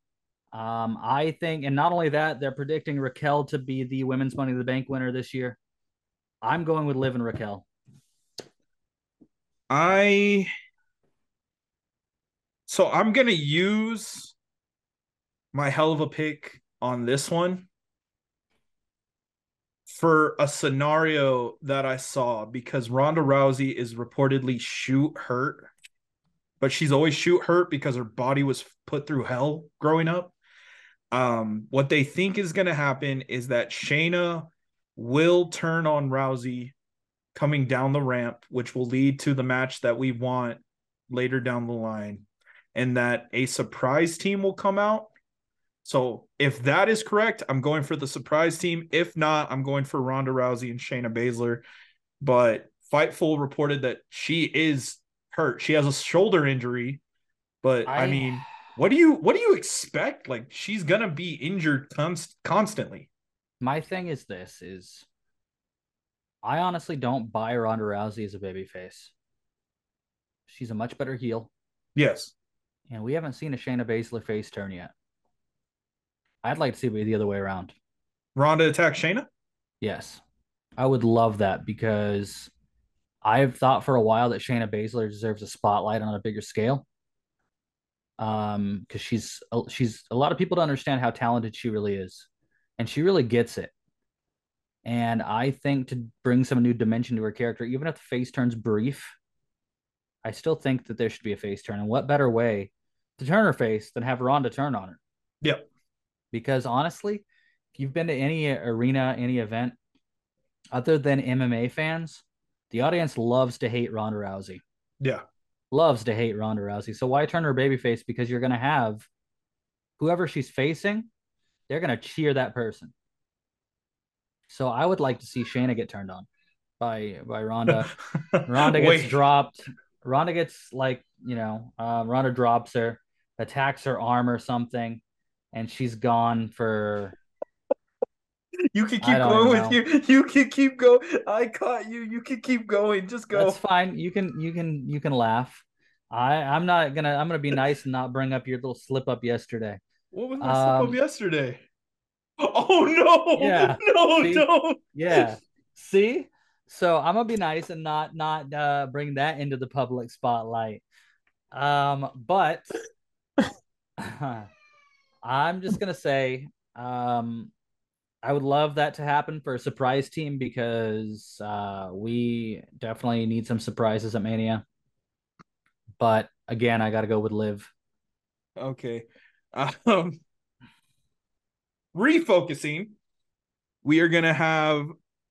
Um, I think, and not only that, they're predicting Raquel to be the Women's Money in the Bank winner this year. I'm going with Liv and Raquel. I so I'm gonna use my hell of a pick on this one for a scenario that I saw because Ronda Rousey is reportedly shoot hurt, but she's always shoot hurt because her body was put through hell growing up. Um, what they think is going to happen is that Shayna will turn on Rousey coming down the ramp, which will lead to the match that we want later down the line, and that a surprise team will come out. So if that is correct, I'm going for the surprise team. If not, I'm going for Ronda Rousey and Shayna Baszler. But Fightful reported that she is hurt. She has a shoulder injury, but I, I mean, what do you what do you expect? Like she's gonna be injured const- constantly. My thing is this: is I honestly don't buy Ronda Rousey as a babyface. She's a much better heel. Yes. And we haven't seen a Shayna Baszler face turn yet. I'd like to see it the other way around. Ronda attack Shayna? Yes. I would love that because I've thought for a while that Shayna Baszler deserves a spotlight on a bigger scale. Um, because she's she's a lot of people don't understand how talented she really is, and she really gets it. And I think to bring some new dimension to her character, even if the face turns brief, I still think that there should be a face turn. And what better way to turn her face than have Ronda turn on her? Yep. Because honestly, if you've been to any arena, any event, other than MMA fans, the audience loves to hate Ronda Rousey. Yeah. Loves to hate Ronda Rousey. So why turn her babyface? Because you're going to have whoever she's facing, they're going to cheer that person. So I would like to see Shayna get turned on by by Ronda. Ronda gets dropped. Ronda gets like you know, uh, Ronda drops her, attacks her arm or something, and she's gone for. You can keep going with you. You can keep going. I caught you. You can keep going. Just go. That's fine. You can you can you can laugh. I I'm not gonna I'm gonna be nice and not bring up your little slip up yesterday. What was my um, slip up um, yesterday? Oh no! Yeah. No, See? no. Yeah. See? So I'm gonna be nice and not not uh, bring that into the public spotlight. Um, but I'm just gonna say, um, I would love that to happen for a surprise team because uh, we definitely need some surprises at Mania. But again, I got to go with Liv. Okay. Um, refocusing, we are going to have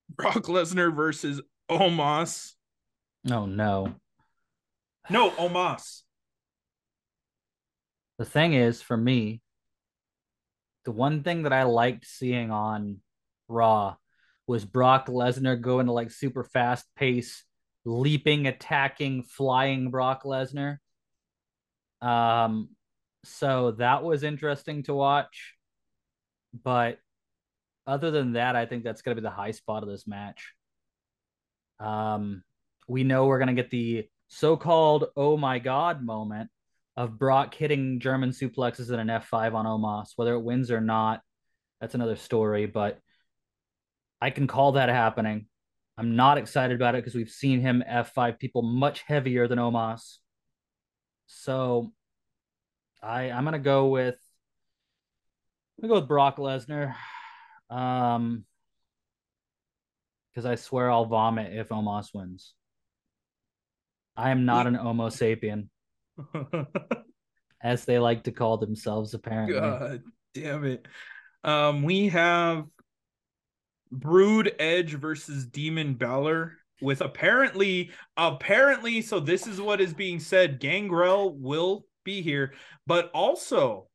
Brock Lesnar versus Omos. Oh, no. No, Omos. The thing is, for me, the one thing that I liked seeing on Raw was Brock Lesnar going to like super fast pace, leaping, attacking, flying Brock Lesnar. Um, so that was interesting to watch. But other than that, I think that's going to be the high spot of this match. Um, we know we're going to get the so-called "oh my god" moment of Brock hitting German suplexes in an F5 on Omos. Whether it wins or not, that's another story. But I can call that happening. I'm not excited about it because we've seen him F5 people much heavier than Omos. So I I'm gonna go with I'm gonna go with Brock Lesnar. Um, because I swear I'll vomit if Omos wins. I am not an Homo sapien, as they like to call themselves. Apparently, God damn it. Um, we have Brood Edge versus Demon Balor with apparently, apparently. So this is what is being said. Gangrel will be here, but also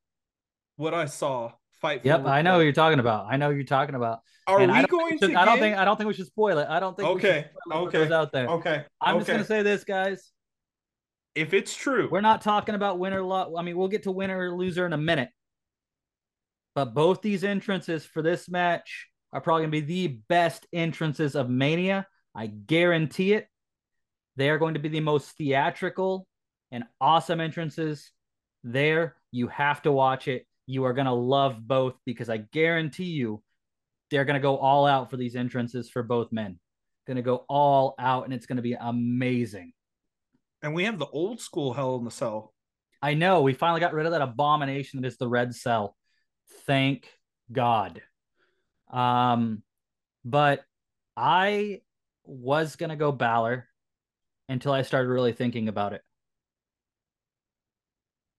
what I saw fight. Yep, I know what you're talking about. I know what you're talking about. Are And we going should- to? I don't get- think I don't think we should spoil it. I don't think we Okay, okay, goes out there. Okay. I'm okay. just gonna say this, guys. If it's true, We're not talking about winner. I mean, we'll get to winner or loser in a minute. But both these entrances for this match are probably going to be the best entrances of Mania. I guarantee it. They are going to be the most theatrical and awesome entrances there. You have to watch it. You are going to love both because I guarantee you they're going to go all out for these entrances for both men. Going to go all out and it's going to be amazing. And we have the old school Hell in the Cell. I know we finally got rid of that abomination that is the red cell. Thank God. Um, but I was gonna go Balor until I started really thinking about it.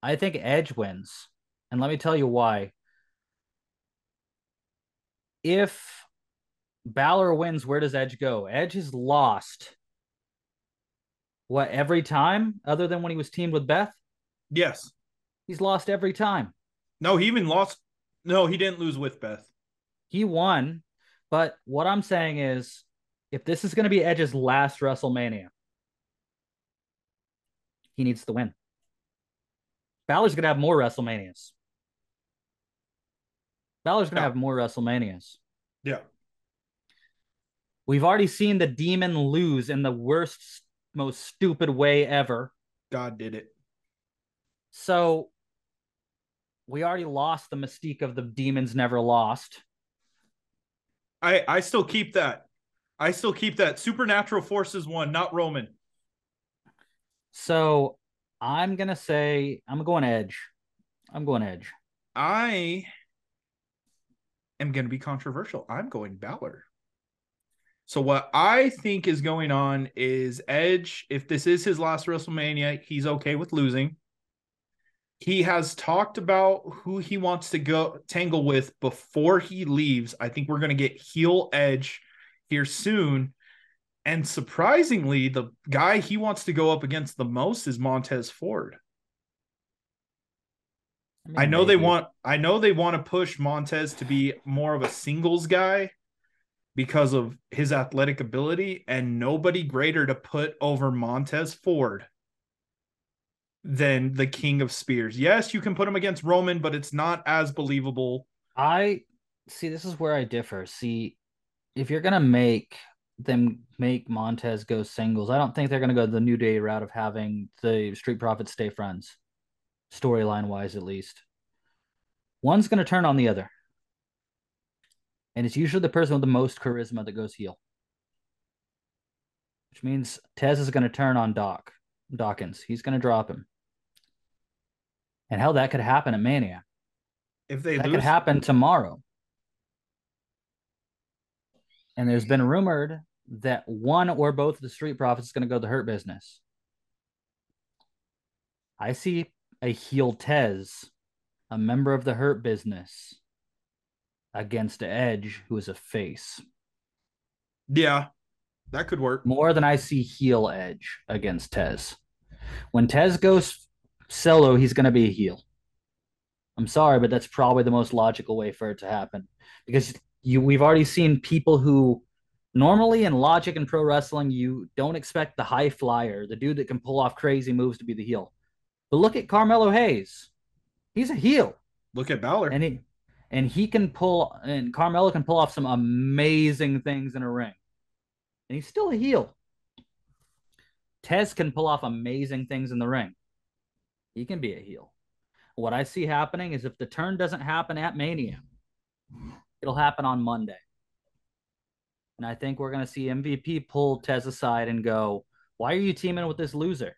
I think Edge wins, and let me tell you why. If Balor wins, where does Edge go? Edge has lost. What every time, other than when he was teamed with Beth? Yes. He's lost every time. No, he even lost. No, he didn't lose with Beth. He won. But what I'm saying is, if this is going to be Edge's last WrestleMania, he needs to win. Balor's going to have more WrestleManias. Balor's going to Yeah. have more WrestleManias. Yeah. We've already seen the demon lose in the worst, most stupid way ever. God did it. So we already lost the mystique of the demons never lost. I I still keep that. I still keep that. Supernatural forces won, not Roman. So I'm gonna say I'm going Edge. I'm going Edge. I am going to be controversial. I'm going Balor. So what I think is going on is Edge, if this is his last WrestleMania, he's okay with losing. He has talked about who he wants to go tangle with before he leaves. I think we're going to get heel Edge here soon. And surprisingly, the guy he wants to go up against the most is Montez Ford. mean, I know they want I know they want to push Montez to be more of a singles guy because of his athletic ability and nobody greater to put over Montez Ford than the king of spears. Yes, you can put him against Roman, but it's not as believable. I see. This is where I differ. See, if you're gonna make them make Montez go singles, I don't think they're gonna go the New Day route of having the Street Profits stay friends, storyline wise at least. One's gonna turn on the other, and it's usually the person with the most charisma that goes heel, which means Tez is gonna turn on Doc Dawkins. He's gonna drop him, and hell, that could happen at Mania. If they That lose, could happen tomorrow. And there's been rumored that one or both of the Street Profits is going to go the Hurt Business. I see a heel Tez, a member of the Hurt Business, against Edge, who is a face. yeah, that could work. More than I see heel Edge against Tez. When Tez goes solo, he's going to be a heel. I'm sorry, but that's probably the most logical way for it to happen because you we've already seen people who normally in logic and pro wrestling you don't expect the high flyer, the dude that can pull off crazy moves to be the heel. But look at Carmelo Hayes. He's a heel Look at Balor. and he and he can pull and Carmelo can pull off some amazing things in a ring. And he's still a heel. Tez can pull off amazing things in the ring. He can be a heel. What I see happening is if the turn doesn't happen at Mania, it'll happen on Monday. And I think we're going to see MVP pull Tez aside and go, Why are you teaming with this loser?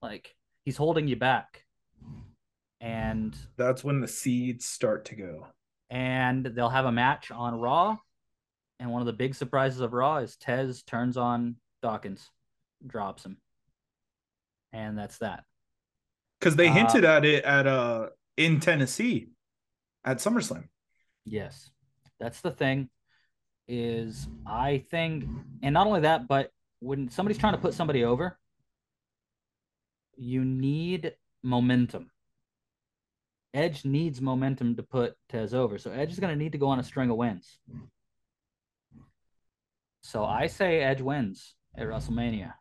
Like, he's holding you back. And That's when the seeds start to go. and they'll have a match on Raw. And one of the big surprises of Raw is Tez turns on Dawkins, drops him, and that's that. Because they Uh, hinted at it at uh in Tennessee at SummerSlam. Yes, that's the thing. Is I think, and not only that, but when somebody's trying to put somebody over, you need momentum. Edge needs momentum to put Tez over. So Edge is going to need to go on a string of wins. So I say Edge wins at WrestleMania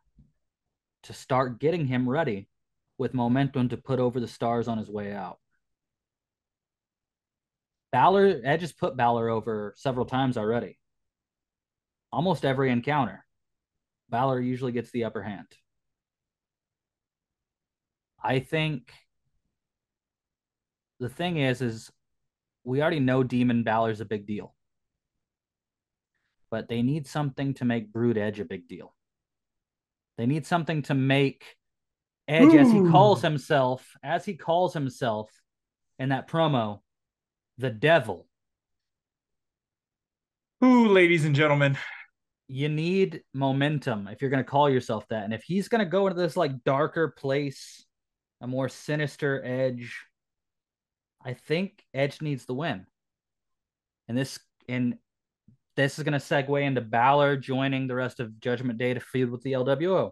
to start getting him ready with momentum to put over the stars on his way out. Balor, Edge has put Balor over several times already. Almost every encounter. Balor usually gets the upper hand. I think the thing is, is we already know Demon Balor's a big deal. But they need something to make Brood Edge a big deal. They need something to make Edge, Ooh. as he calls himself, as he calls himself in that promo, the devil. Ooh, ladies and gentlemen. You need momentum if you're going to call yourself that. And if he's going to go into this like darker place, a more sinister edge, I think Edge needs the win. And this and this is going to segue into Balor joining the rest of Judgment Day to feud with the LWO.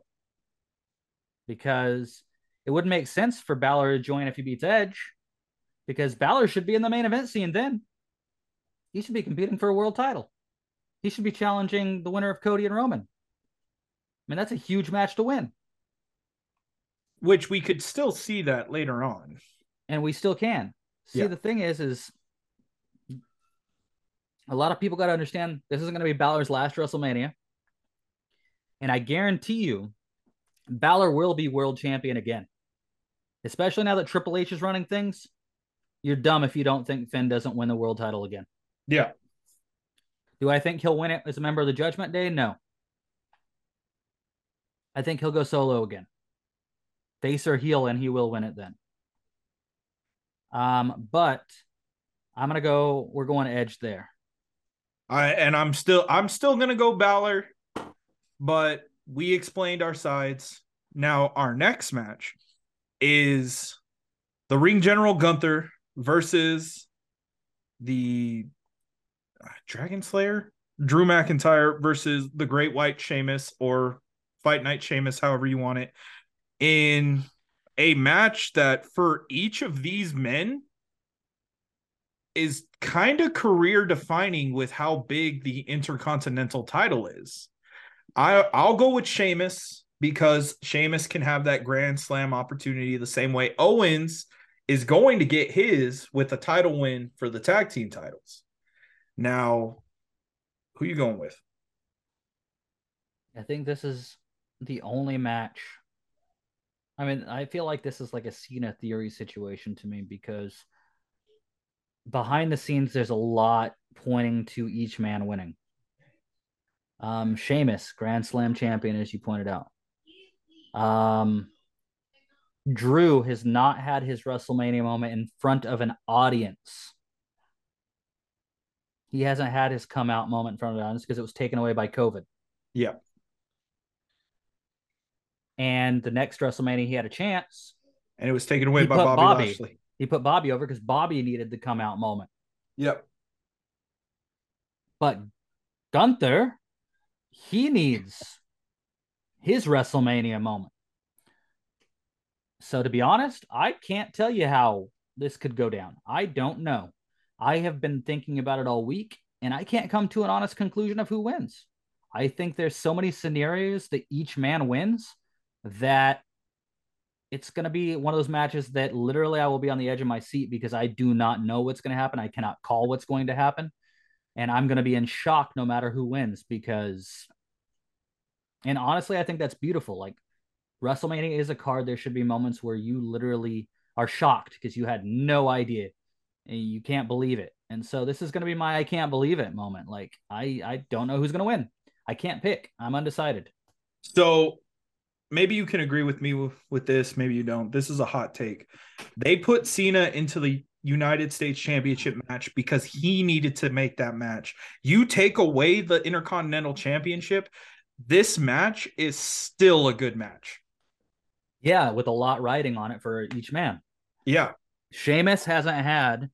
Because it wouldn't make sense for Balor to join if he beats Edge, because Balor should be in the main event scene then. He should be competing for a world title. He should be challenging the winner of Cody and Roman. I mean, that's a huge match to win. Which we could still see that later on. And we still can. See, yeah. the thing is, is a lot of people got to understand this isn't going to be Balor's last WrestleMania. And I guarantee you, Balor will be world champion again. Especially now that Triple H is running things. You're dumb if you don't think Finn doesn't win the world title again. Yeah. Do I think he'll win it as a member of the Judgment Day? No. I think he'll go solo again. Face or heel, and he will win it then. Um, but I'm gonna go. We're going edge there. I and I'm still I'm still gonna go Balor, but we explained our sides. Now our next match is the Ring General Gunther versus the Dragon Slayer Drew McIntyre versus the Great White Sheamus or Fight Night Sheamus, however you want it, in a match that for each of these men is kind of career defining with how big the intercontinental title is. I I'll go with Sheamus because Sheamus can have that grand slam opportunity the same way Owens is going to get his with a title win for the tag team titles. Now, who are you going with? I think this is the only match. I mean, I feel like this is like a Cena theory situation to me because behind the scenes, there's a lot pointing to each man winning. Um, Sheamus, Grand Slam champion, as you pointed out. Um, Drew has not had his WrestleMania moment in front of an audience. He hasn't had his come out moment in front of an audience because it was taken away by COVID. Yeah. And the next WrestleMania, he had a chance. And it was taken away by Bobby, Bobby Lashley. He put Bobby over because Bobby needed the come out moment. Yep. But Gunther, he needs his WrestleMania moment. So to be honest, I can't tell you how this could go down. I don't know. I have been thinking about it all week and I can't come to an honest conclusion of who wins. I think there's so many scenarios that each man wins that it's going to be one of those matches that literally I will be on the edge of my seat because I do not know what's going to happen. I cannot call what's going to happen. And I'm going to be in shock no matter who wins because, and honestly, I think that's beautiful. Like WrestleMania is a card. There should be moments where you literally are shocked because you had no idea and you can't believe it. And so this is going to be my I can't believe it moment. Like I I don't know who's going to win. I can't pick. I'm undecided. So maybe you can agree with me with, with this, maybe you don't. This is a hot take. They put Cena into the United States Championship match because he needed to make that match. You take away the Intercontinental Championship, this match is still a good match. Yeah, with a lot riding on it for each man. Yeah. Sheamus hasn't had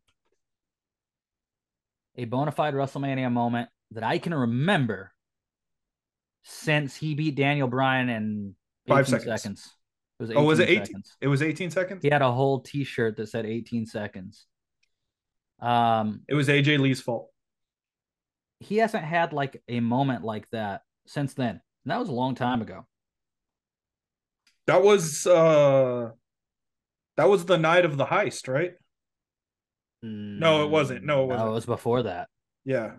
a bona fide WrestleMania moment that I can remember since he beat Daniel Bryan in five seconds. seconds. It was Oh, was it 18 18? seconds. It was 18 seconds. He had a whole T-shirt that said 18 seconds. Um, It was AJ Lee's fault. he hasn't had like a moment like that since then. And that was a long time ago. That was uh that was the night of the heist, right? No, it wasn't. No, it wasn't. it was before that. Yeah.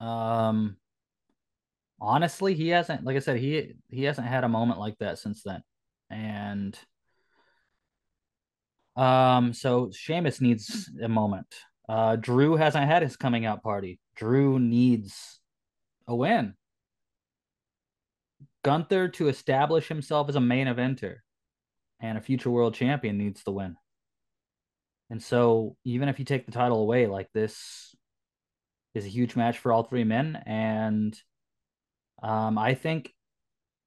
Um, honestly, he hasn't. Like I said, he he hasn't had a moment like that since then. And um, so Sheamus needs a moment. Uh, Drew hasn't had his coming out party. Drew needs a win. Gunther to establish himself as a main eventer and a future world champion needs the win. And so, even if you take the title away, like this is a huge match for all three men. And um, I think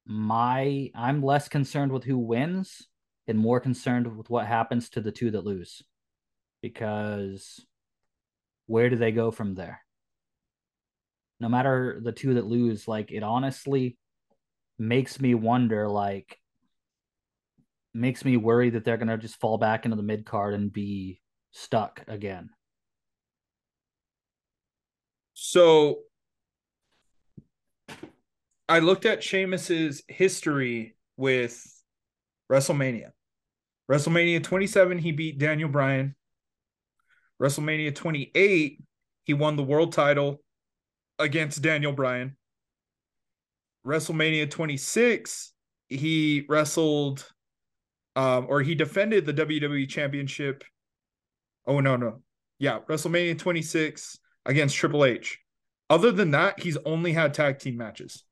my I'm less concerned with who wins and more concerned with what happens to the two that lose. Because where do they go from there? No matter the two that lose, like it honestly makes me wonder, like makes me worry that they're gonna just fall back into the mid card and be stuck again. So I looked at Sheamus's history with WrestleMania. WrestleMania 27, he beat Daniel Bryan. WrestleMania 28, he won the world title against Daniel Bryan. WrestleMania 26, he wrestled um, or he defended the WWE Championship. Oh, no, no. Yeah, WrestleMania 26 against Triple H. Other than that, he's only had tag team matches.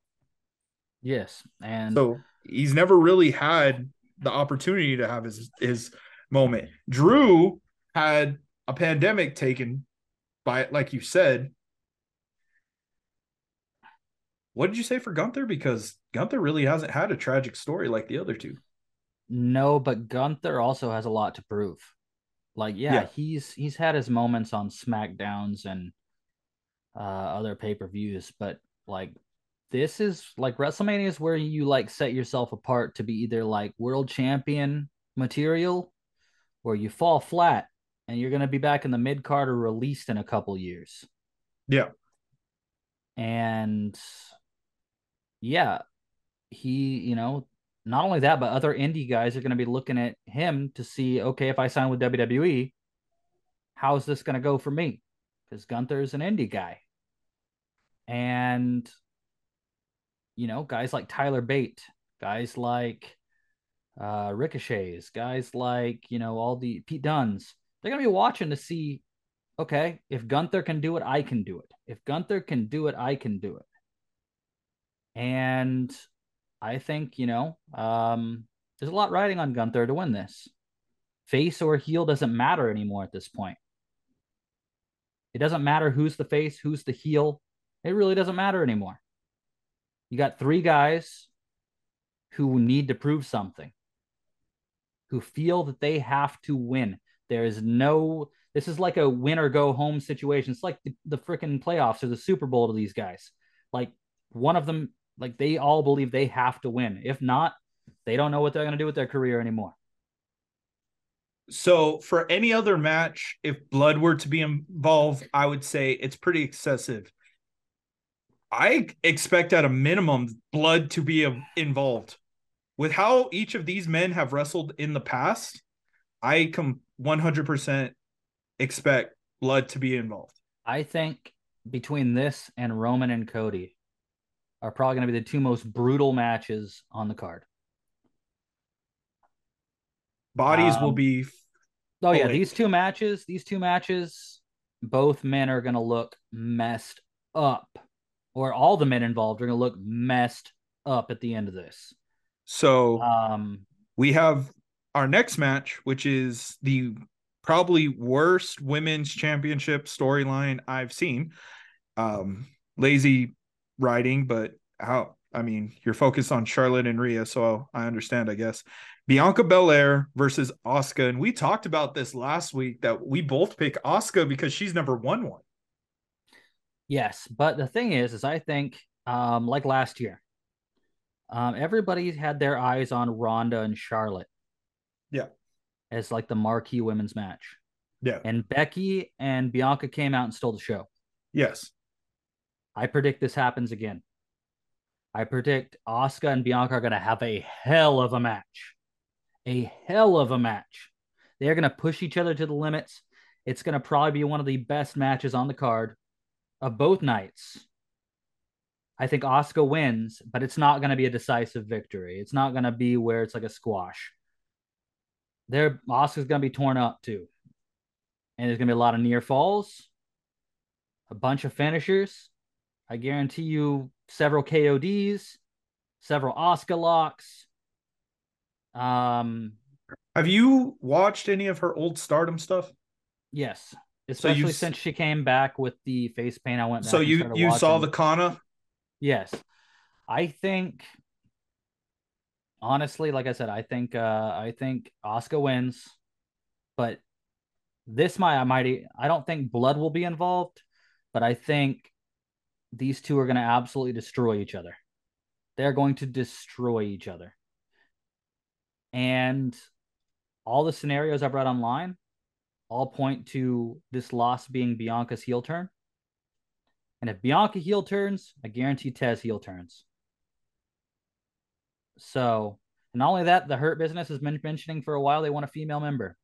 Yes, and So he's never really had the opportunity to have his his moment. Drew had a pandemic taken by it, like you said. What did you say for Gunther? Because Gunther really hasn't had a tragic story like the other two. no, but Gunther also has a lot to prove. Like, yeah, Yeah. he's he's had his moments on SmackDowns and uh other pay-per-views, but like this is like WrestleMania is where you like set yourself apart to be either like world champion material or you fall flat and you're gonna be back in the mid card or released in a couple years. Yeah. And yeah, he, you know, not only that, but other indie guys are going to be looking at him to see, okay, if I sign with WWE, how's this going to go for me? Because Gunther's an indie guy. And, you know, guys like Tyler Bate, guys like uh, Ricochets, guys like, you know, all the Pete Dunnes, they're going to be watching to see, okay, if Gunther can do it, I can do it. If Gunther can do it, I can do it. And I think, you know, um, there's a lot riding on Gunther to win this. Face or heel doesn't matter anymore at this point. It doesn't matter who's the face, who's the heel. It really doesn't matter anymore. You got three guys who need to prove something, who feel that they have to win. There is no, this is like a win or go home situation. It's like the, the freaking playoffs or the Super Bowl to these guys. Like one of them, like they all believe they have to win. If not, they don't know what they're going to do with their career anymore. So for any other match, if blood were to be involved, I would say it's pretty excessive. I expect at a minimum blood to be involved. With how each of these men have wrestled in the past, I come 100% expect blood to be involved. I think between this and Roman and Cody are probably going to be the two most brutal matches on the card. Bodies will Um, be Oh yeah, these two matches, these two matches, both men are going to look messed up, or all the men involved are going to look messed up at the end of this. so Um, we have our next match, which is the probably worst women's championship storyline I've seen. Um, lazy writing, but how? I mean, you're focused on Charlotte and Rhea, so I understand, I guess. Bianca Belair versus Asuka, and we talked about this last week that we both pick Asuka because she's never won one. Yes, but the thing is, is I think, um, like last year, Um, everybody had their eyes on Ronda and Charlotte. Yeah. As like the marquee women's match. Yeah. And Becky and Bianca came out and stole the show. Yes. I predict this happens again. I predict Asuka and Bianca are going to have a hell of a match. A hell of a match. They're going to push each other to the limits. It's going to probably be one of the best matches on the card of both nights. I think Asuka wins, but it's not going to be a decisive victory. It's not going to be where it's like a squash. There, Asuka's going to be torn up too, and there's going to be a lot of near falls, a bunch of finishers. I guarantee you several KODs, several Asuka locks. Um, have you watched any of her old Stardom stuff? Yes, especially so since she came back with the face paint. I went. so you you watching. saw the Kana Yes. I think honestly, like I said, I think uh I think Asuka wins, but this might I might I don't think blood will be involved, but I think these two are going to absolutely destroy each other. They're going to destroy each other. And all the scenarios I've read online all point to this loss being Bianca's heel turn. And if Bianca heel turns, I guarantee Tez heel turns. So, not only that, the Hurt Business has been mentioning for a while they want a female member.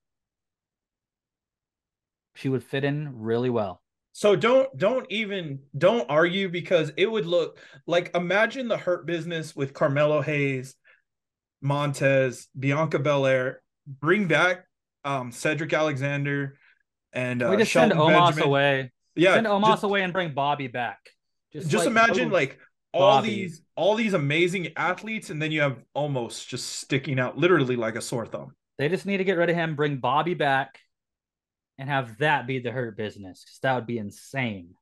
She would fit in really well. So don't don't even don't argue because it would look like imagine the Hurt Business with Carmelo Hayes, Montez, Bianca Belair, bring back um Cedric Alexander, and uh, we just Shelton send Omos Benjamin. away. Yeah, send Omos just, away and bring Bobby back. Just, just like, imagine like all Bobby. these all these amazing athletes, and then you have Omos just sticking out literally like a sore thumb. They just need to get rid of him, bring Bobby back, and have that be the hurt business because that would be insane.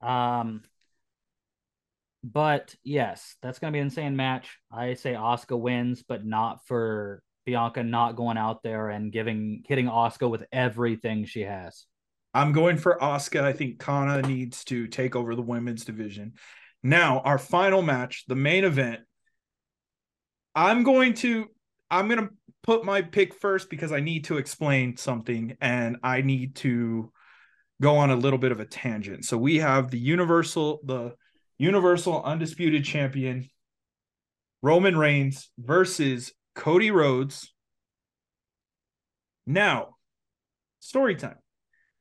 Um, but yes, that's gonna be an insane match. I say Asuka wins, but not for Bianca not going out there and giving hitting Asuka with everything she has. I'm going for Asuka. I think Kana needs to take over the women's division. Now, our final match, the main event. I'm going to I'm going to put my pick first because I need to explain something and I need to go on a little bit of a tangent. So we have the universal the universal undisputed champion Roman Reigns versus Cody Rhodes. Now, story time.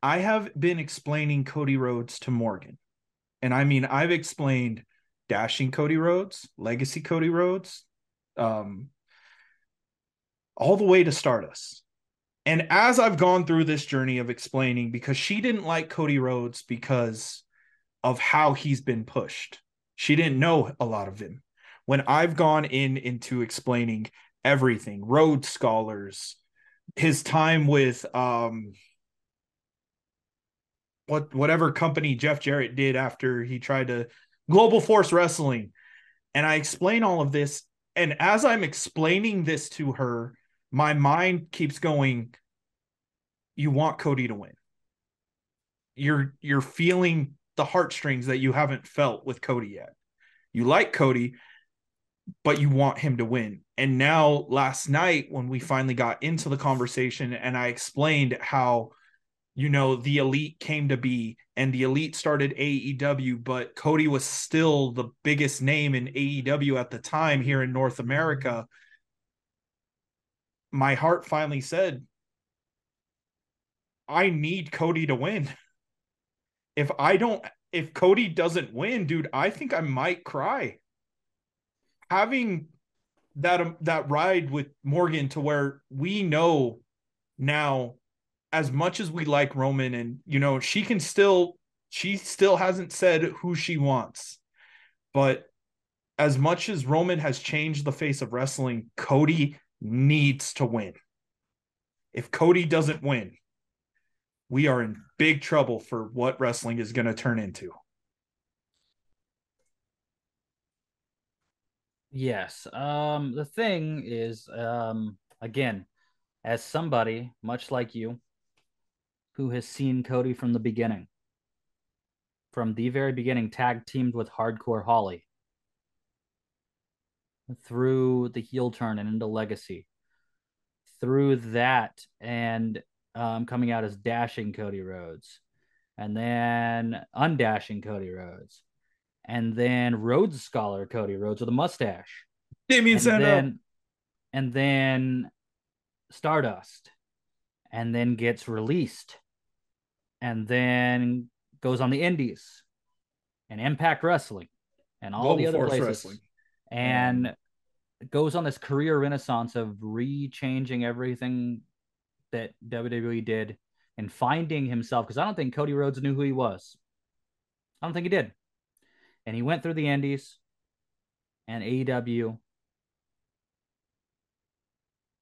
I have been explaining Cody Rhodes to Morgan. And I mean, I've explained dashing Cody Rhodes, legacy Cody Rhodes, um, all the way to Stardust. And as I've gone through this journey of explaining, because she didn't like Cody Rhodes because of how he's been pushed, she didn't know a lot of him. When I've gone in into explaining everything, Rhodes scholars, his time with um what whatever company Jeff Jarrett did after he tried to Global Force Wrestling. And I explain all of this. And as I'm explaining this to her, my mind keeps going, you want Cody to win. You're you're feeling the heartstrings that you haven't felt with Cody yet. You like Cody, but you want him to win. And now last night when we finally got into the conversation and I explained how you know, the elite came to be and the elite started AEW, but Cody was still the biggest name in AEW at the time here in North America. My heart finally said, I need Cody to win. If I don't, if Cody doesn't win, dude, I think I might cry. Having that um, that ride with Morgan to where we know now as much as we like Roman and you know she can still she still hasn't said who she wants. But as much as Roman has changed the face of wrestling, Cody needs to win. If Cody doesn't win, we are in big trouble for what wrestling is going to turn into. Yes. Um the thing is um again as somebody much like you who has seen Cody from the beginning. From the very beginning, tag teamed with Hardcore Holly. through the heel turn and into legacy, through that and um, coming out as dashing Cody Rhodes, and then undashing Cody Rhodes, and then Rhodes Scholar Cody Rhodes with a mustache. Damien and then, and then Stardust, and then gets released, and then goes on the Indies and Impact Wrestling and all Global the other Force places, Wrestling. and um, goes on this career renaissance of re-changing everything that WWE did and finding himself. Because I don't think Cody Rhodes knew who he was. I don't think he did. And he went through the Indies and AEW.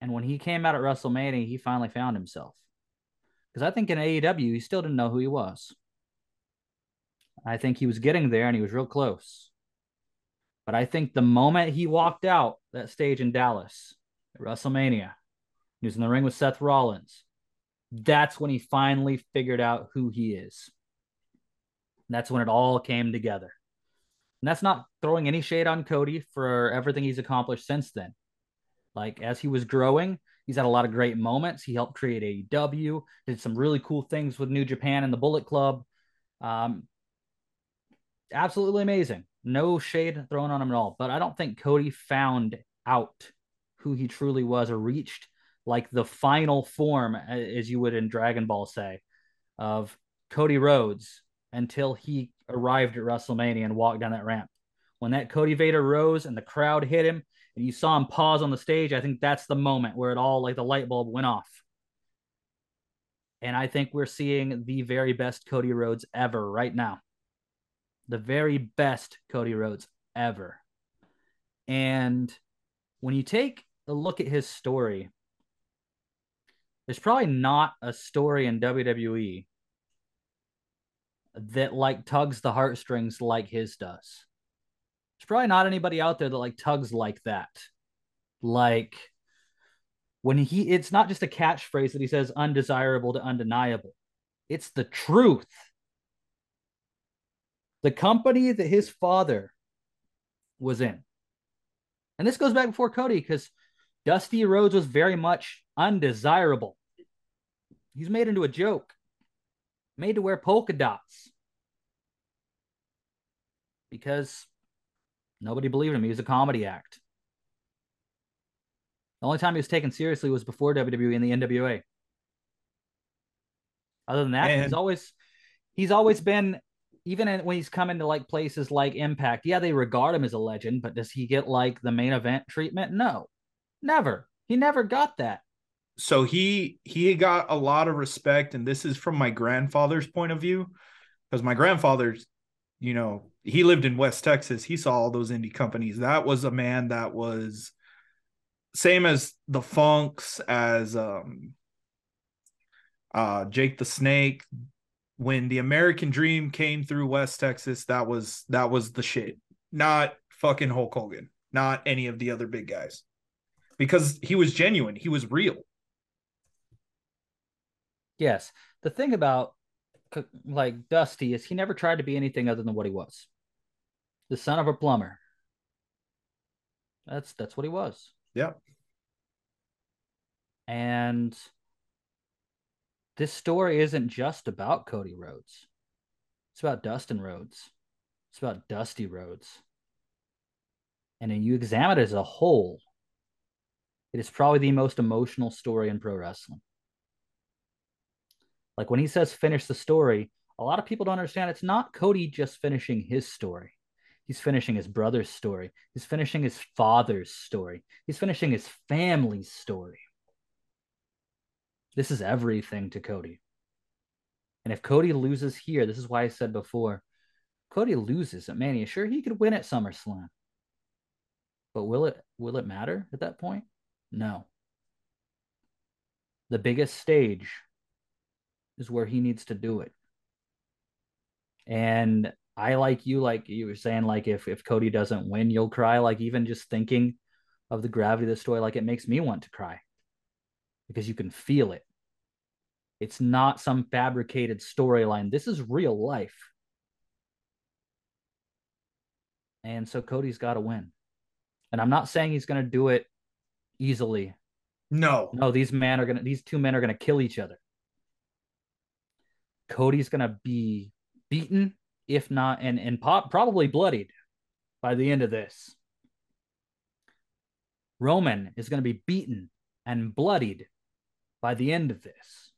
And when he came out at WrestleMania, he finally found himself. Because I think in AEW, he still didn't know who he was. I think he was getting there and he was real close. But I think the moment he walked out that stage in Dallas at WrestleMania, he was in the ring with Seth Rollins. That's when he finally figured out who he is. that's when it all came together. And that's not throwing any shade on Cody for everything he's accomplished since then. Like as he was growing, he's had a lot of great moments. He helped create AEW, did some really cool things with New Japan and the Bullet Club. Um, absolutely amazing. No shade thrown on him at all. But I don't think Cody found out who he truly was or reached like the final form, as you would in Dragon Ball say, of Cody Rhodes until he arrived at WrestleMania and walked down that ramp. When that Cody Vader rose and the crowd hit him and you saw him pause on the stage, I think that's the moment where it all like the light bulb went off. And I think we're seeing the very best Cody Rhodes ever right now the very best Cody Rhodes ever. And when you take a look at his story, there's probably not a story in WWE that like tugs the heartstrings like his does. There's probably not anybody out there that like tugs like that. Like when he it's not just a catchphrase that he says undesirable to undeniable. It's the truth the company that his father was in. And this goes back before Cody because Dusty Rhodes was very much undesirable. He's made into a joke, made to wear polka dots because nobody believed him. He was a comedy act. The only time he was taken seriously was before WWE and the NWA. Other than that, and... he's always he's always been even when he's coming to like places like Impact, yeah, they regard him as a legend, but does he get like the main event treatment? No, never. He never got that. So he he got a lot of respect, and this is from my grandfather's point of view, because my grandfather's, you know, he lived in West Texas. He saw all those indie companies. That was a man that was same as the Funks, as um uh Jake the Snake, when the American Dream came through West Texas, that was that was the shit. Not fucking Hulk Hogan, not any of the other big guys. Because he was genuine, he was real. Yes. The thing about like Dusty is he never tried to be anything other than what he was. The son of a plumber. That's that's what he was. Yeah. And this story isn't just about Cody Rhodes. It's about Dustin Rhodes. It's about Dusty Rhodes. And when you examine it as a whole, it is probably the most emotional story in pro wrestling. Like when he says finish the story, a lot of people don't understand it's not Cody just finishing his story. He's finishing his brother's story. He's finishing his father's story. He's finishing his family's story. This is everything to Cody. And if Cody loses here, this is why I said before, Cody loses at Mania. Sure, he could win at SummerSlam. But will it will it matter at that point? No. The biggest stage is where he needs to do it. And I like you, like you were saying, like if if Cody doesn't win, you'll cry. Like even just thinking of the gravity of the story, like it makes me want to cry because you can feel it. It's not some fabricated storyline. This is real life. And so Cody's got to win. And I'm not saying he's going to do it easily. No. No, these men are going to these two men are going to kill each other. Cody's going to be beaten if not and and pop, probably bloodied by the end of this. Roman is going to be beaten and bloodied by the end of this.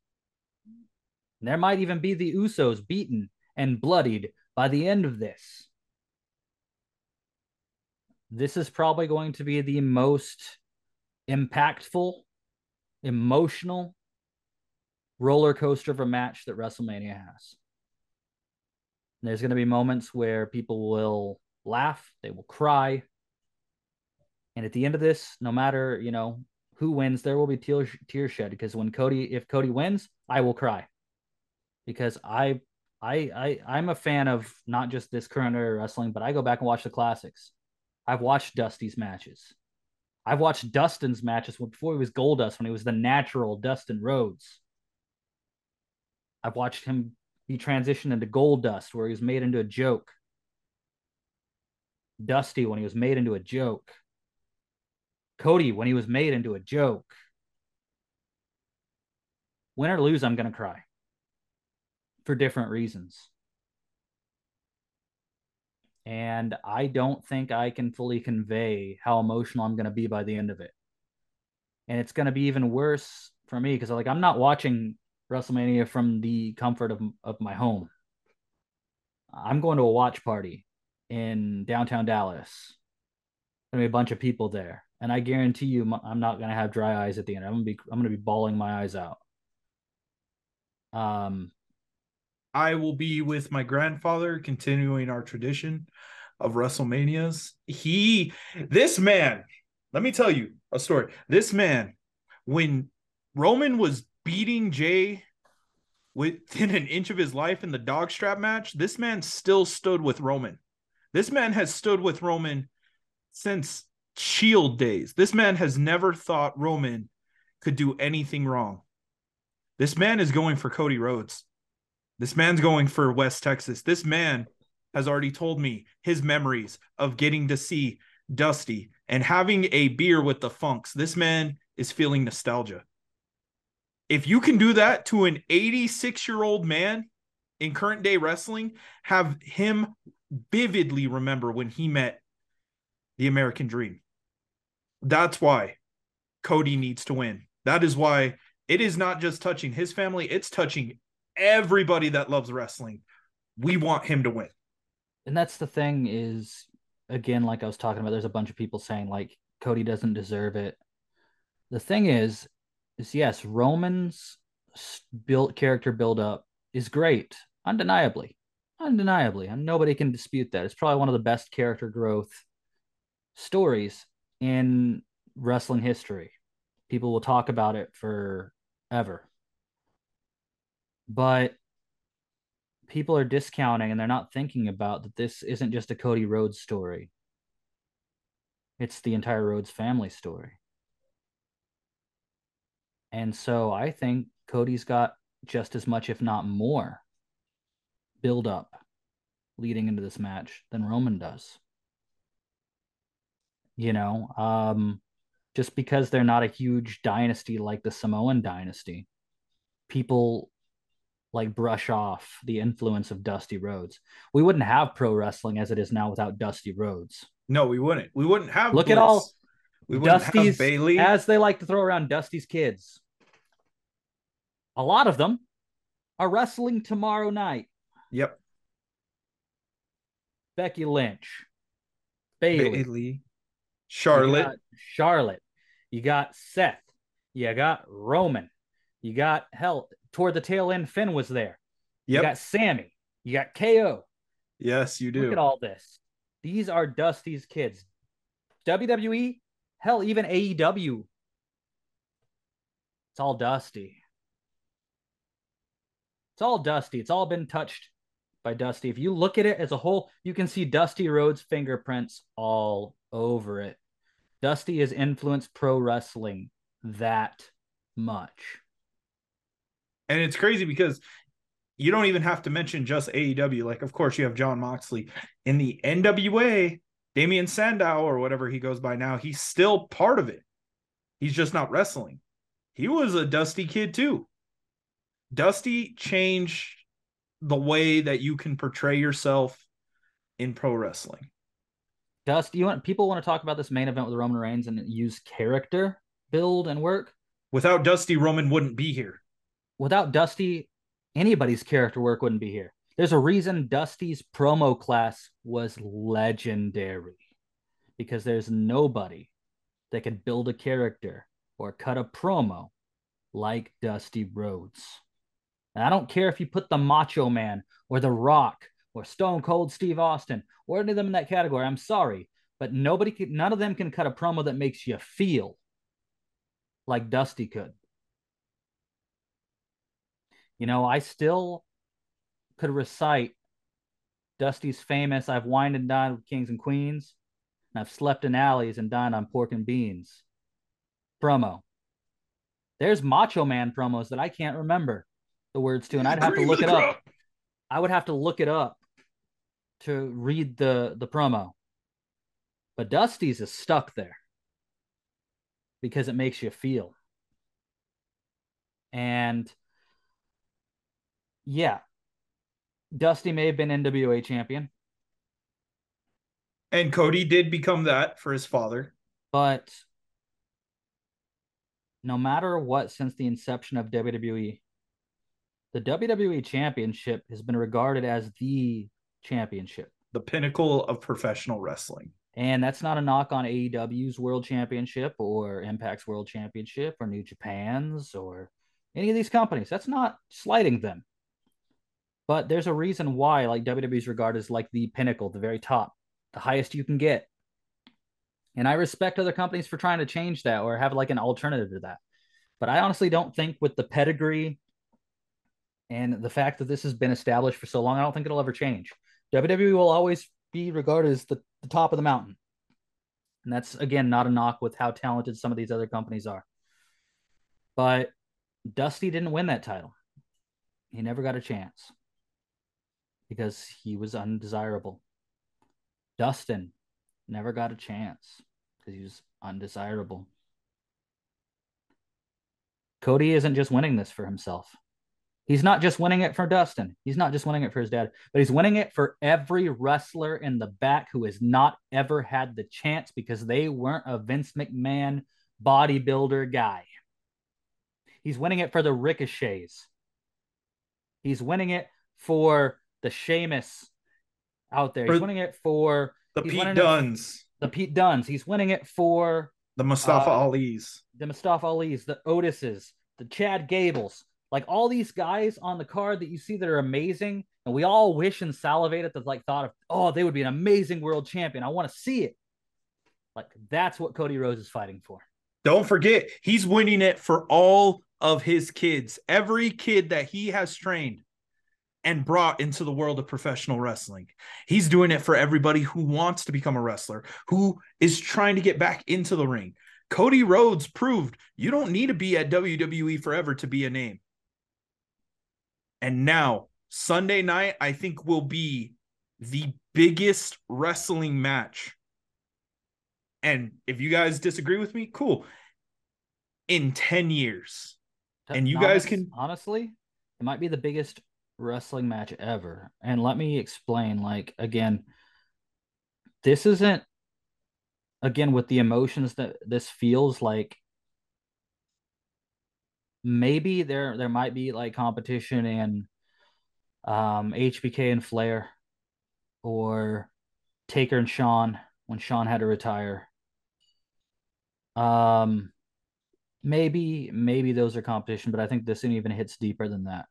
And there might even be the Usos beaten and bloodied by the end of this. This is probably going to be the most impactful, emotional roller coaster of a match that WrestleMania has. There's going to be moments where people will laugh, they will cry. And at the end of this, no matter, you know, who wins, there will be tears, tears shed because when Cody, if Cody wins, I will cry. Because I I I I'm a fan of not just this current era wrestling, but I go back and watch the classics. I've watched Dusty's matches. I've watched Dustin's matches before he was Goldust, when he was the natural Dustin Rhodes. I've watched him be transitioned into Goldust, where he was made into a joke. Dusty, when he was made into a joke. Cody, when he was made into a joke. Win or lose, I'm going to cry for different reasons. And I don't think I can fully convey how emotional I'm going to be by the end of it. And it's going to be even worse for me because like I'm not watching WrestleMania from the comfort of, of my home. I'm going to a watch party in downtown Dallas. There'll be a bunch of people there, and I guarantee you, I'm not going to have dry eyes at the end. I'm going to be I'm going to be bawling my eyes out. Um, I will be with my grandfather, continuing our tradition of WrestleManias. He, this man, let me tell you a story. This man, when Roman was beating Jey within an inch of his life in the dog strap match, this man still stood with Roman. This man has stood with Roman since Shield days. This man has never thought Roman could do anything wrong. This man is going for Cody Rhodes. This man's going for West Texas. This man has already told me his memories of getting to see Dusty and having a beer with the Funks. This man is feeling nostalgia. If you can do that to an 86 year old man in current day wrestling, have him vividly remember when he met the American Dream. That's why Cody needs to win. That is why it is not just touching his family, it's touching everybody that loves wrestling. We want him to win. And that's the thing is again like I was talking about there's a bunch of people saying like Cody doesn't deserve it. The thing is is yes, Roman's built character build up is great, undeniably. Undeniably. And nobody can dispute that. It's probably one of the best character growth stories in wrestling history. People will talk about it forever but people are discounting and they're not thinking about that this isn't just a Cody Rhodes story. It's the entire Rhodes family story. And so I think Cody's got just as much, if not more, build up leading into this match than Roman does. You know, um, just because they're not a huge dynasty like the Samoan dynasty, people like brush off the influence of Dusty Rhodes. We wouldn't have pro wrestling as it is now without Dusty Rhodes. No, we wouldn't. We wouldn't have. Look Bliss. at all we Dusty's Bayley, as they like to throw around Dusty's kids. A lot of them are wrestling tomorrow night. Yep. Becky Lynch, Bailey, Bayley Charlotte, you Charlotte. You got Seth. You got Roman. You got hell toward the tail end, Finn was there. Yep. You got Sami. You got KO. Yes, you do. Look at all this. These are Dusty's kids. WWE, hell, even AEW. It's all Dusty. It's all Dusty. It's all been touched by Dusty. If you look at it as a whole, you can see Dusty Rhodes' fingerprints all over it. Dusty has influenced pro wrestling that much. And it's crazy because you don't even have to mention just AEW. Like, of course, you have Jon Moxley in the NWA. Damien Sandow or whatever he goes by now, he's still part of it. He's just not wrestling. He was a Dusty kid too. Dusty changed the way that you can portray yourself in pro wrestling. Dusty, you want people want to talk about this main event with Roman Reigns and use character build and work? Without Dusty, Roman wouldn't be here. Without Dusty, anybody's character work wouldn't be here. There's a reason Dusty's promo class was legendary because there's nobody that can build a character or cut a promo like Dusty Rhodes. And I don't care if you put the Macho Man or The Rock or Stone Cold Steve Austin or any of them in that category. I'm sorry, but nobody, can, none of them can cut a promo that makes you feel like Dusty could. You know, I still could recite Dusty's famous I've wined and dined with kings and queens, and I've slept in alleys and dined on pork and beans promo. There's Macho Man promos that I can't remember the words to, and I'd have to look it up. I would have to look it up to read the the promo. But Dusty's is stuck there because it makes you feel. And yeah, Dusty may have been NWA champion. And Cody did become that for his father. But no matter what, since the inception of WWE, the WWE Championship has been regarded as the championship, the pinnacle of professional wrestling. And that's not a knock on AEW's World Championship or Impact's World Championship or New Japan's or any of these companies. That's not slighting them. But there's a reason why, like WWE's regarded as like the pinnacle, the very top, the highest you can get. And I respect other companies for trying to change that or have like an alternative to that. But I honestly don't think with the pedigree and the fact that this has been established for so long, I don't think it'll ever change. WWE will always be regarded as the, the top of the mountain. And that's again not a knock with how talented some of these other companies are. But Dusty didn't win that title. He never got a chance because he was undesirable. Dustin never got a chance because he was undesirable. Cody isn't just winning this for himself. He's not just winning it for Dustin. He's not just winning it for his dad, but he's winning it for every wrestler in the back who has not ever had the chance because they weren't a Vince McMahon bodybuilder guy. He's winning it for the Ricochets. He's winning it for the Sheamus out there. He's winning it for the Pete Dunnes. The Pete Dunnes. He's winning it for the Mustafa uh, Ali's. The Mustafa Ali's, the Otises, the Chad Gables. Like all these guys on the card that you see that are amazing, and we all wish and salivate at the like thought of, oh, they would be an amazing world champion. I want to see it. Like that's what Cody Rhodes is fighting for. Don't forget, he's winning it for all of his kids. Every kid that he has trained and brought into the world of professional wrestling. He's doing it for everybody who wants to become a wrestler, who is trying to get back into the ring. Cody Rhodes proved you don't need to be at WWE forever to be a name. And now, Sunday night, I think will be the biggest wrestling match. And if you guys disagree with me, cool. In 10 years. And you guys can honestly, it might be the biggest wrestling match ever. And let me explain like again this isn't again with the emotions that this feels like maybe there there might be like competition in um HBK and Flair or Taker and Shawn when Shawn had to retire. Um maybe maybe those are competition, but I think this even hits deeper than that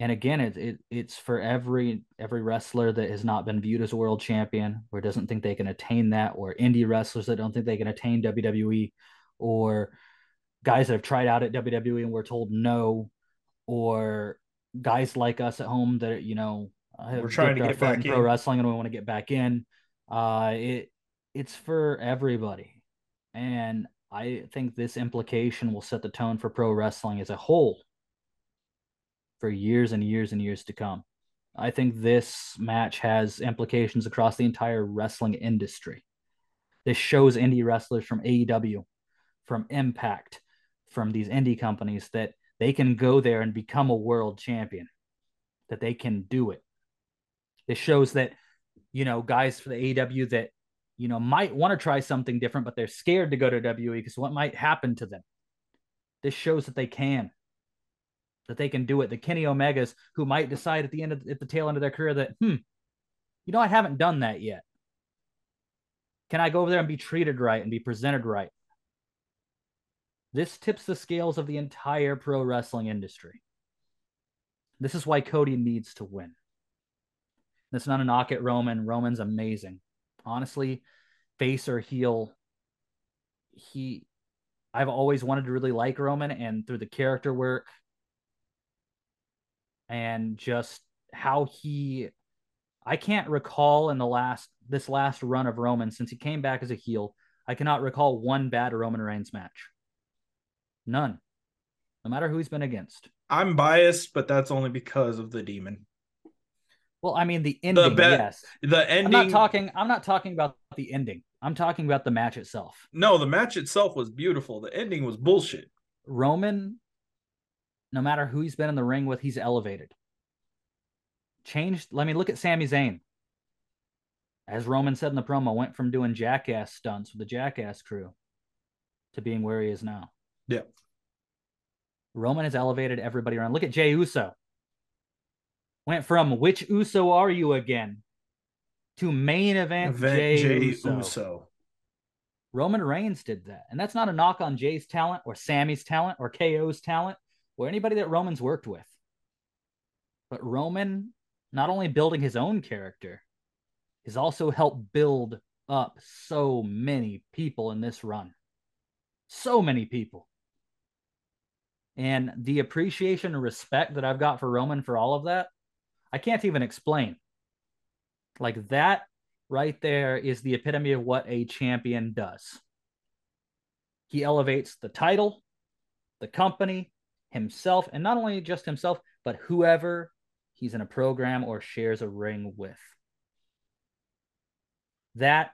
and again it, it it's for every every wrestler that has not been viewed as a world champion or doesn't think they can attain that or indie wrestlers that don't think they can attain WWE or guys that have tried out at WWE and were told no or guys like us at home that you know we're trying to get back in pro wrestling and we want to get back in uh it it's for everybody and I think this implication will set the tone for pro wrestling as a whole for years and years and years to come. I think this match has implications across the entire wrestling industry. This shows indie wrestlers from AEW, from Impact, from these indie companies that they can go there and become a world champion, that they can do it. This shows that, you know, guys for the AEW that, you know, might want to try something different, but they're scared to go to WWE because what might happen to them. This shows that they can that they can do it. The Kenny Omegas who might decide at the end of at the tail end of their career that, hmm, you know, I haven't done that yet. Can I go over there and be treated right and be presented right? This tips the scales of the entire pro wrestling industry. This is why Cody needs to win. That's not a knock at Roman. Roman's amazing. Honestly, face or heel, he I've always wanted to really like Roman and through the character work and just how he I can't recall in the last this last run of Roman since he came back as a heel, I cannot recall one bad Roman Reigns match. None. No matter who he's been against. I'm biased, but that's only because of the demon. Well, I mean the ending, the be- yes. The ending. I'm not talking. I'm not talking about the ending. I'm talking about the match itself. No, the match itself was beautiful. The ending was bullshit. Roman no matter who he's been in the ring with, he's elevated. Changed. Let me look at Sami Zayn. As Roman said in the promo, went from doing jackass stunts with the jackass crew to being where he is now. Yeah. Roman has elevated everybody around. Look at Jey Uso. Went from which Uso are you again to main event, event Jey, Jey Uso. Uso. Roman Reigns did that. And that's not a knock on Jey's talent or Sami's talent or KO's talent or anybody that Roman's worked with. But Roman, not only building his own character, has also helped build up so many people in this run. So many people. And the appreciation and respect that I've got for Roman for all of that, I can't even explain. Like that right there is the epitome of what a champion does. He elevates the title, the company, himself, and not only just himself, but whoever he's in a program or shares a ring with. That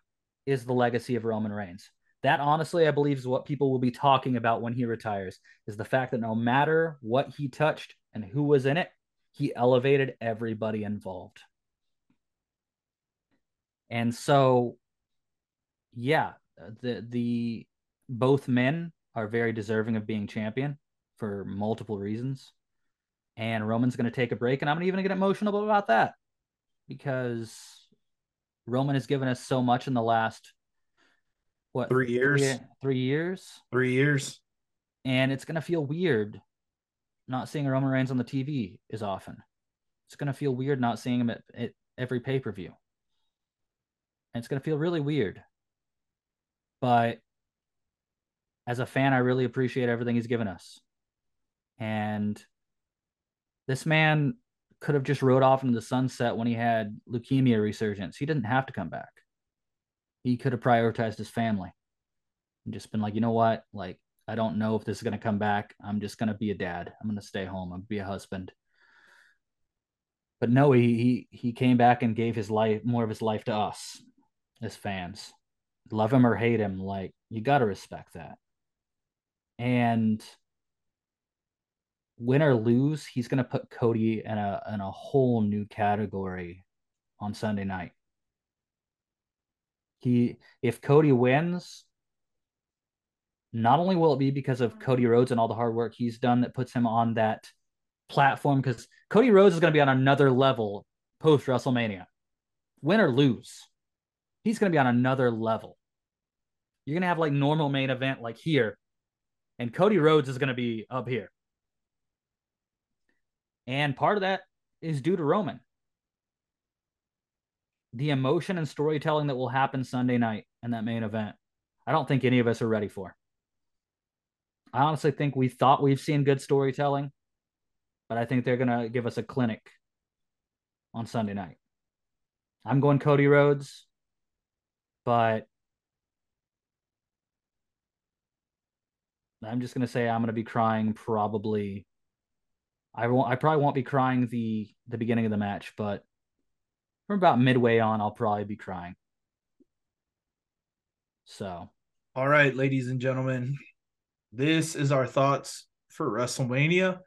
is the legacy of Roman Reigns. That honestly, I believe, is what people will be talking about when he retires. Is the fact that no matter what he touched and who was in it, he elevated everybody involved. And so, yeah, the the both men are very deserving of being champion for multiple reasons. And Roman's going to take a break, and I'm even going to get emotional about that because Roman has given us so much in the last what three years, three, three years, three years, and it's going to feel weird not seeing Roman Reigns on the TV as often. It's going to feel weird not seeing him at, at every pay per view, and it's going to feel really weird. But as a fan, I really appreciate everything he's given us. And this man could have just rode off into the sunset when he had leukemia resurgence. He didn't have to come back. He could have prioritized his family and just been like, you know what? Like, I don't know if this is going to come back. I'm just going to be a dad. I'm going to stay home. I'm be a husband. But no, he, he he came back and gave his life more of his life to us as fans. Love him or hate him, like you got to respect that. And win or lose, he's going to put Cody in a in a whole new category on Sunday night. He if Cody wins, not only will it be because of Cody mm-hmm. Rhodes and all the hard work he's done that puts him on that platform because Cody Rhodes is going to be on another level post WrestleMania. Win or lose, he's going to be on another level. You're going to have like normal main event like here, and Cody Rhodes is going to be up here. And part of that is due to Roman. The emotion and storytelling that will happen Sunday night in that main event, I don't think any of us are ready for. I honestly think we thought we've seen good storytelling, but I think they're going to give us a clinic on Sunday night. I'm going Cody Rhodes, but I'm just going to say I'm going to be crying probably I won't. I probably won't be crying the the beginning of the match, but from about midway on, I'll probably be crying. So, all right, ladies and gentlemen, this is our thoughts for WrestleMania.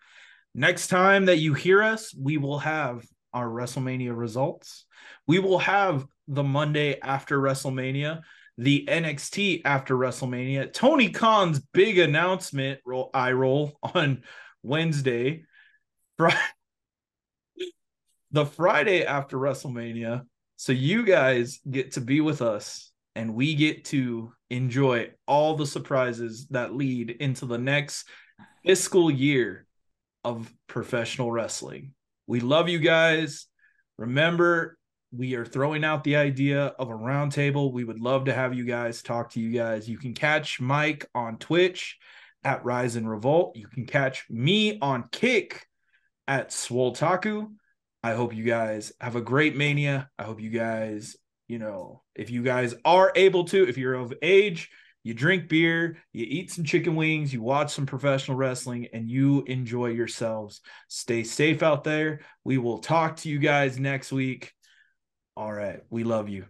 Next time that you hear us, we will have our WrestleMania results. We will have the Monday after WrestleMania, the NXT after WrestleMania, Tony Khan's big announcement, roll I roll on Wednesday. The Friday after WrestleMania. So you guys get to be with us and we get to enjoy all the surprises that lead into the next fiscal year of professional wrestling. We love you guys. Remember, we are throwing out the idea of a roundtable. We would love to have you guys talk to you guys. You can catch Mike on Twitch at Rise and Revolt. You can catch me on Kick at Swoltaku. I hope you guys have a great mania. I hope you guys, you know, if you guys are able to, if you're of age, you drink beer, you eat some chicken wings, you watch some professional wrestling, and you enjoy yourselves. Stay safe out there. We will talk to you guys next week. All right. We love you.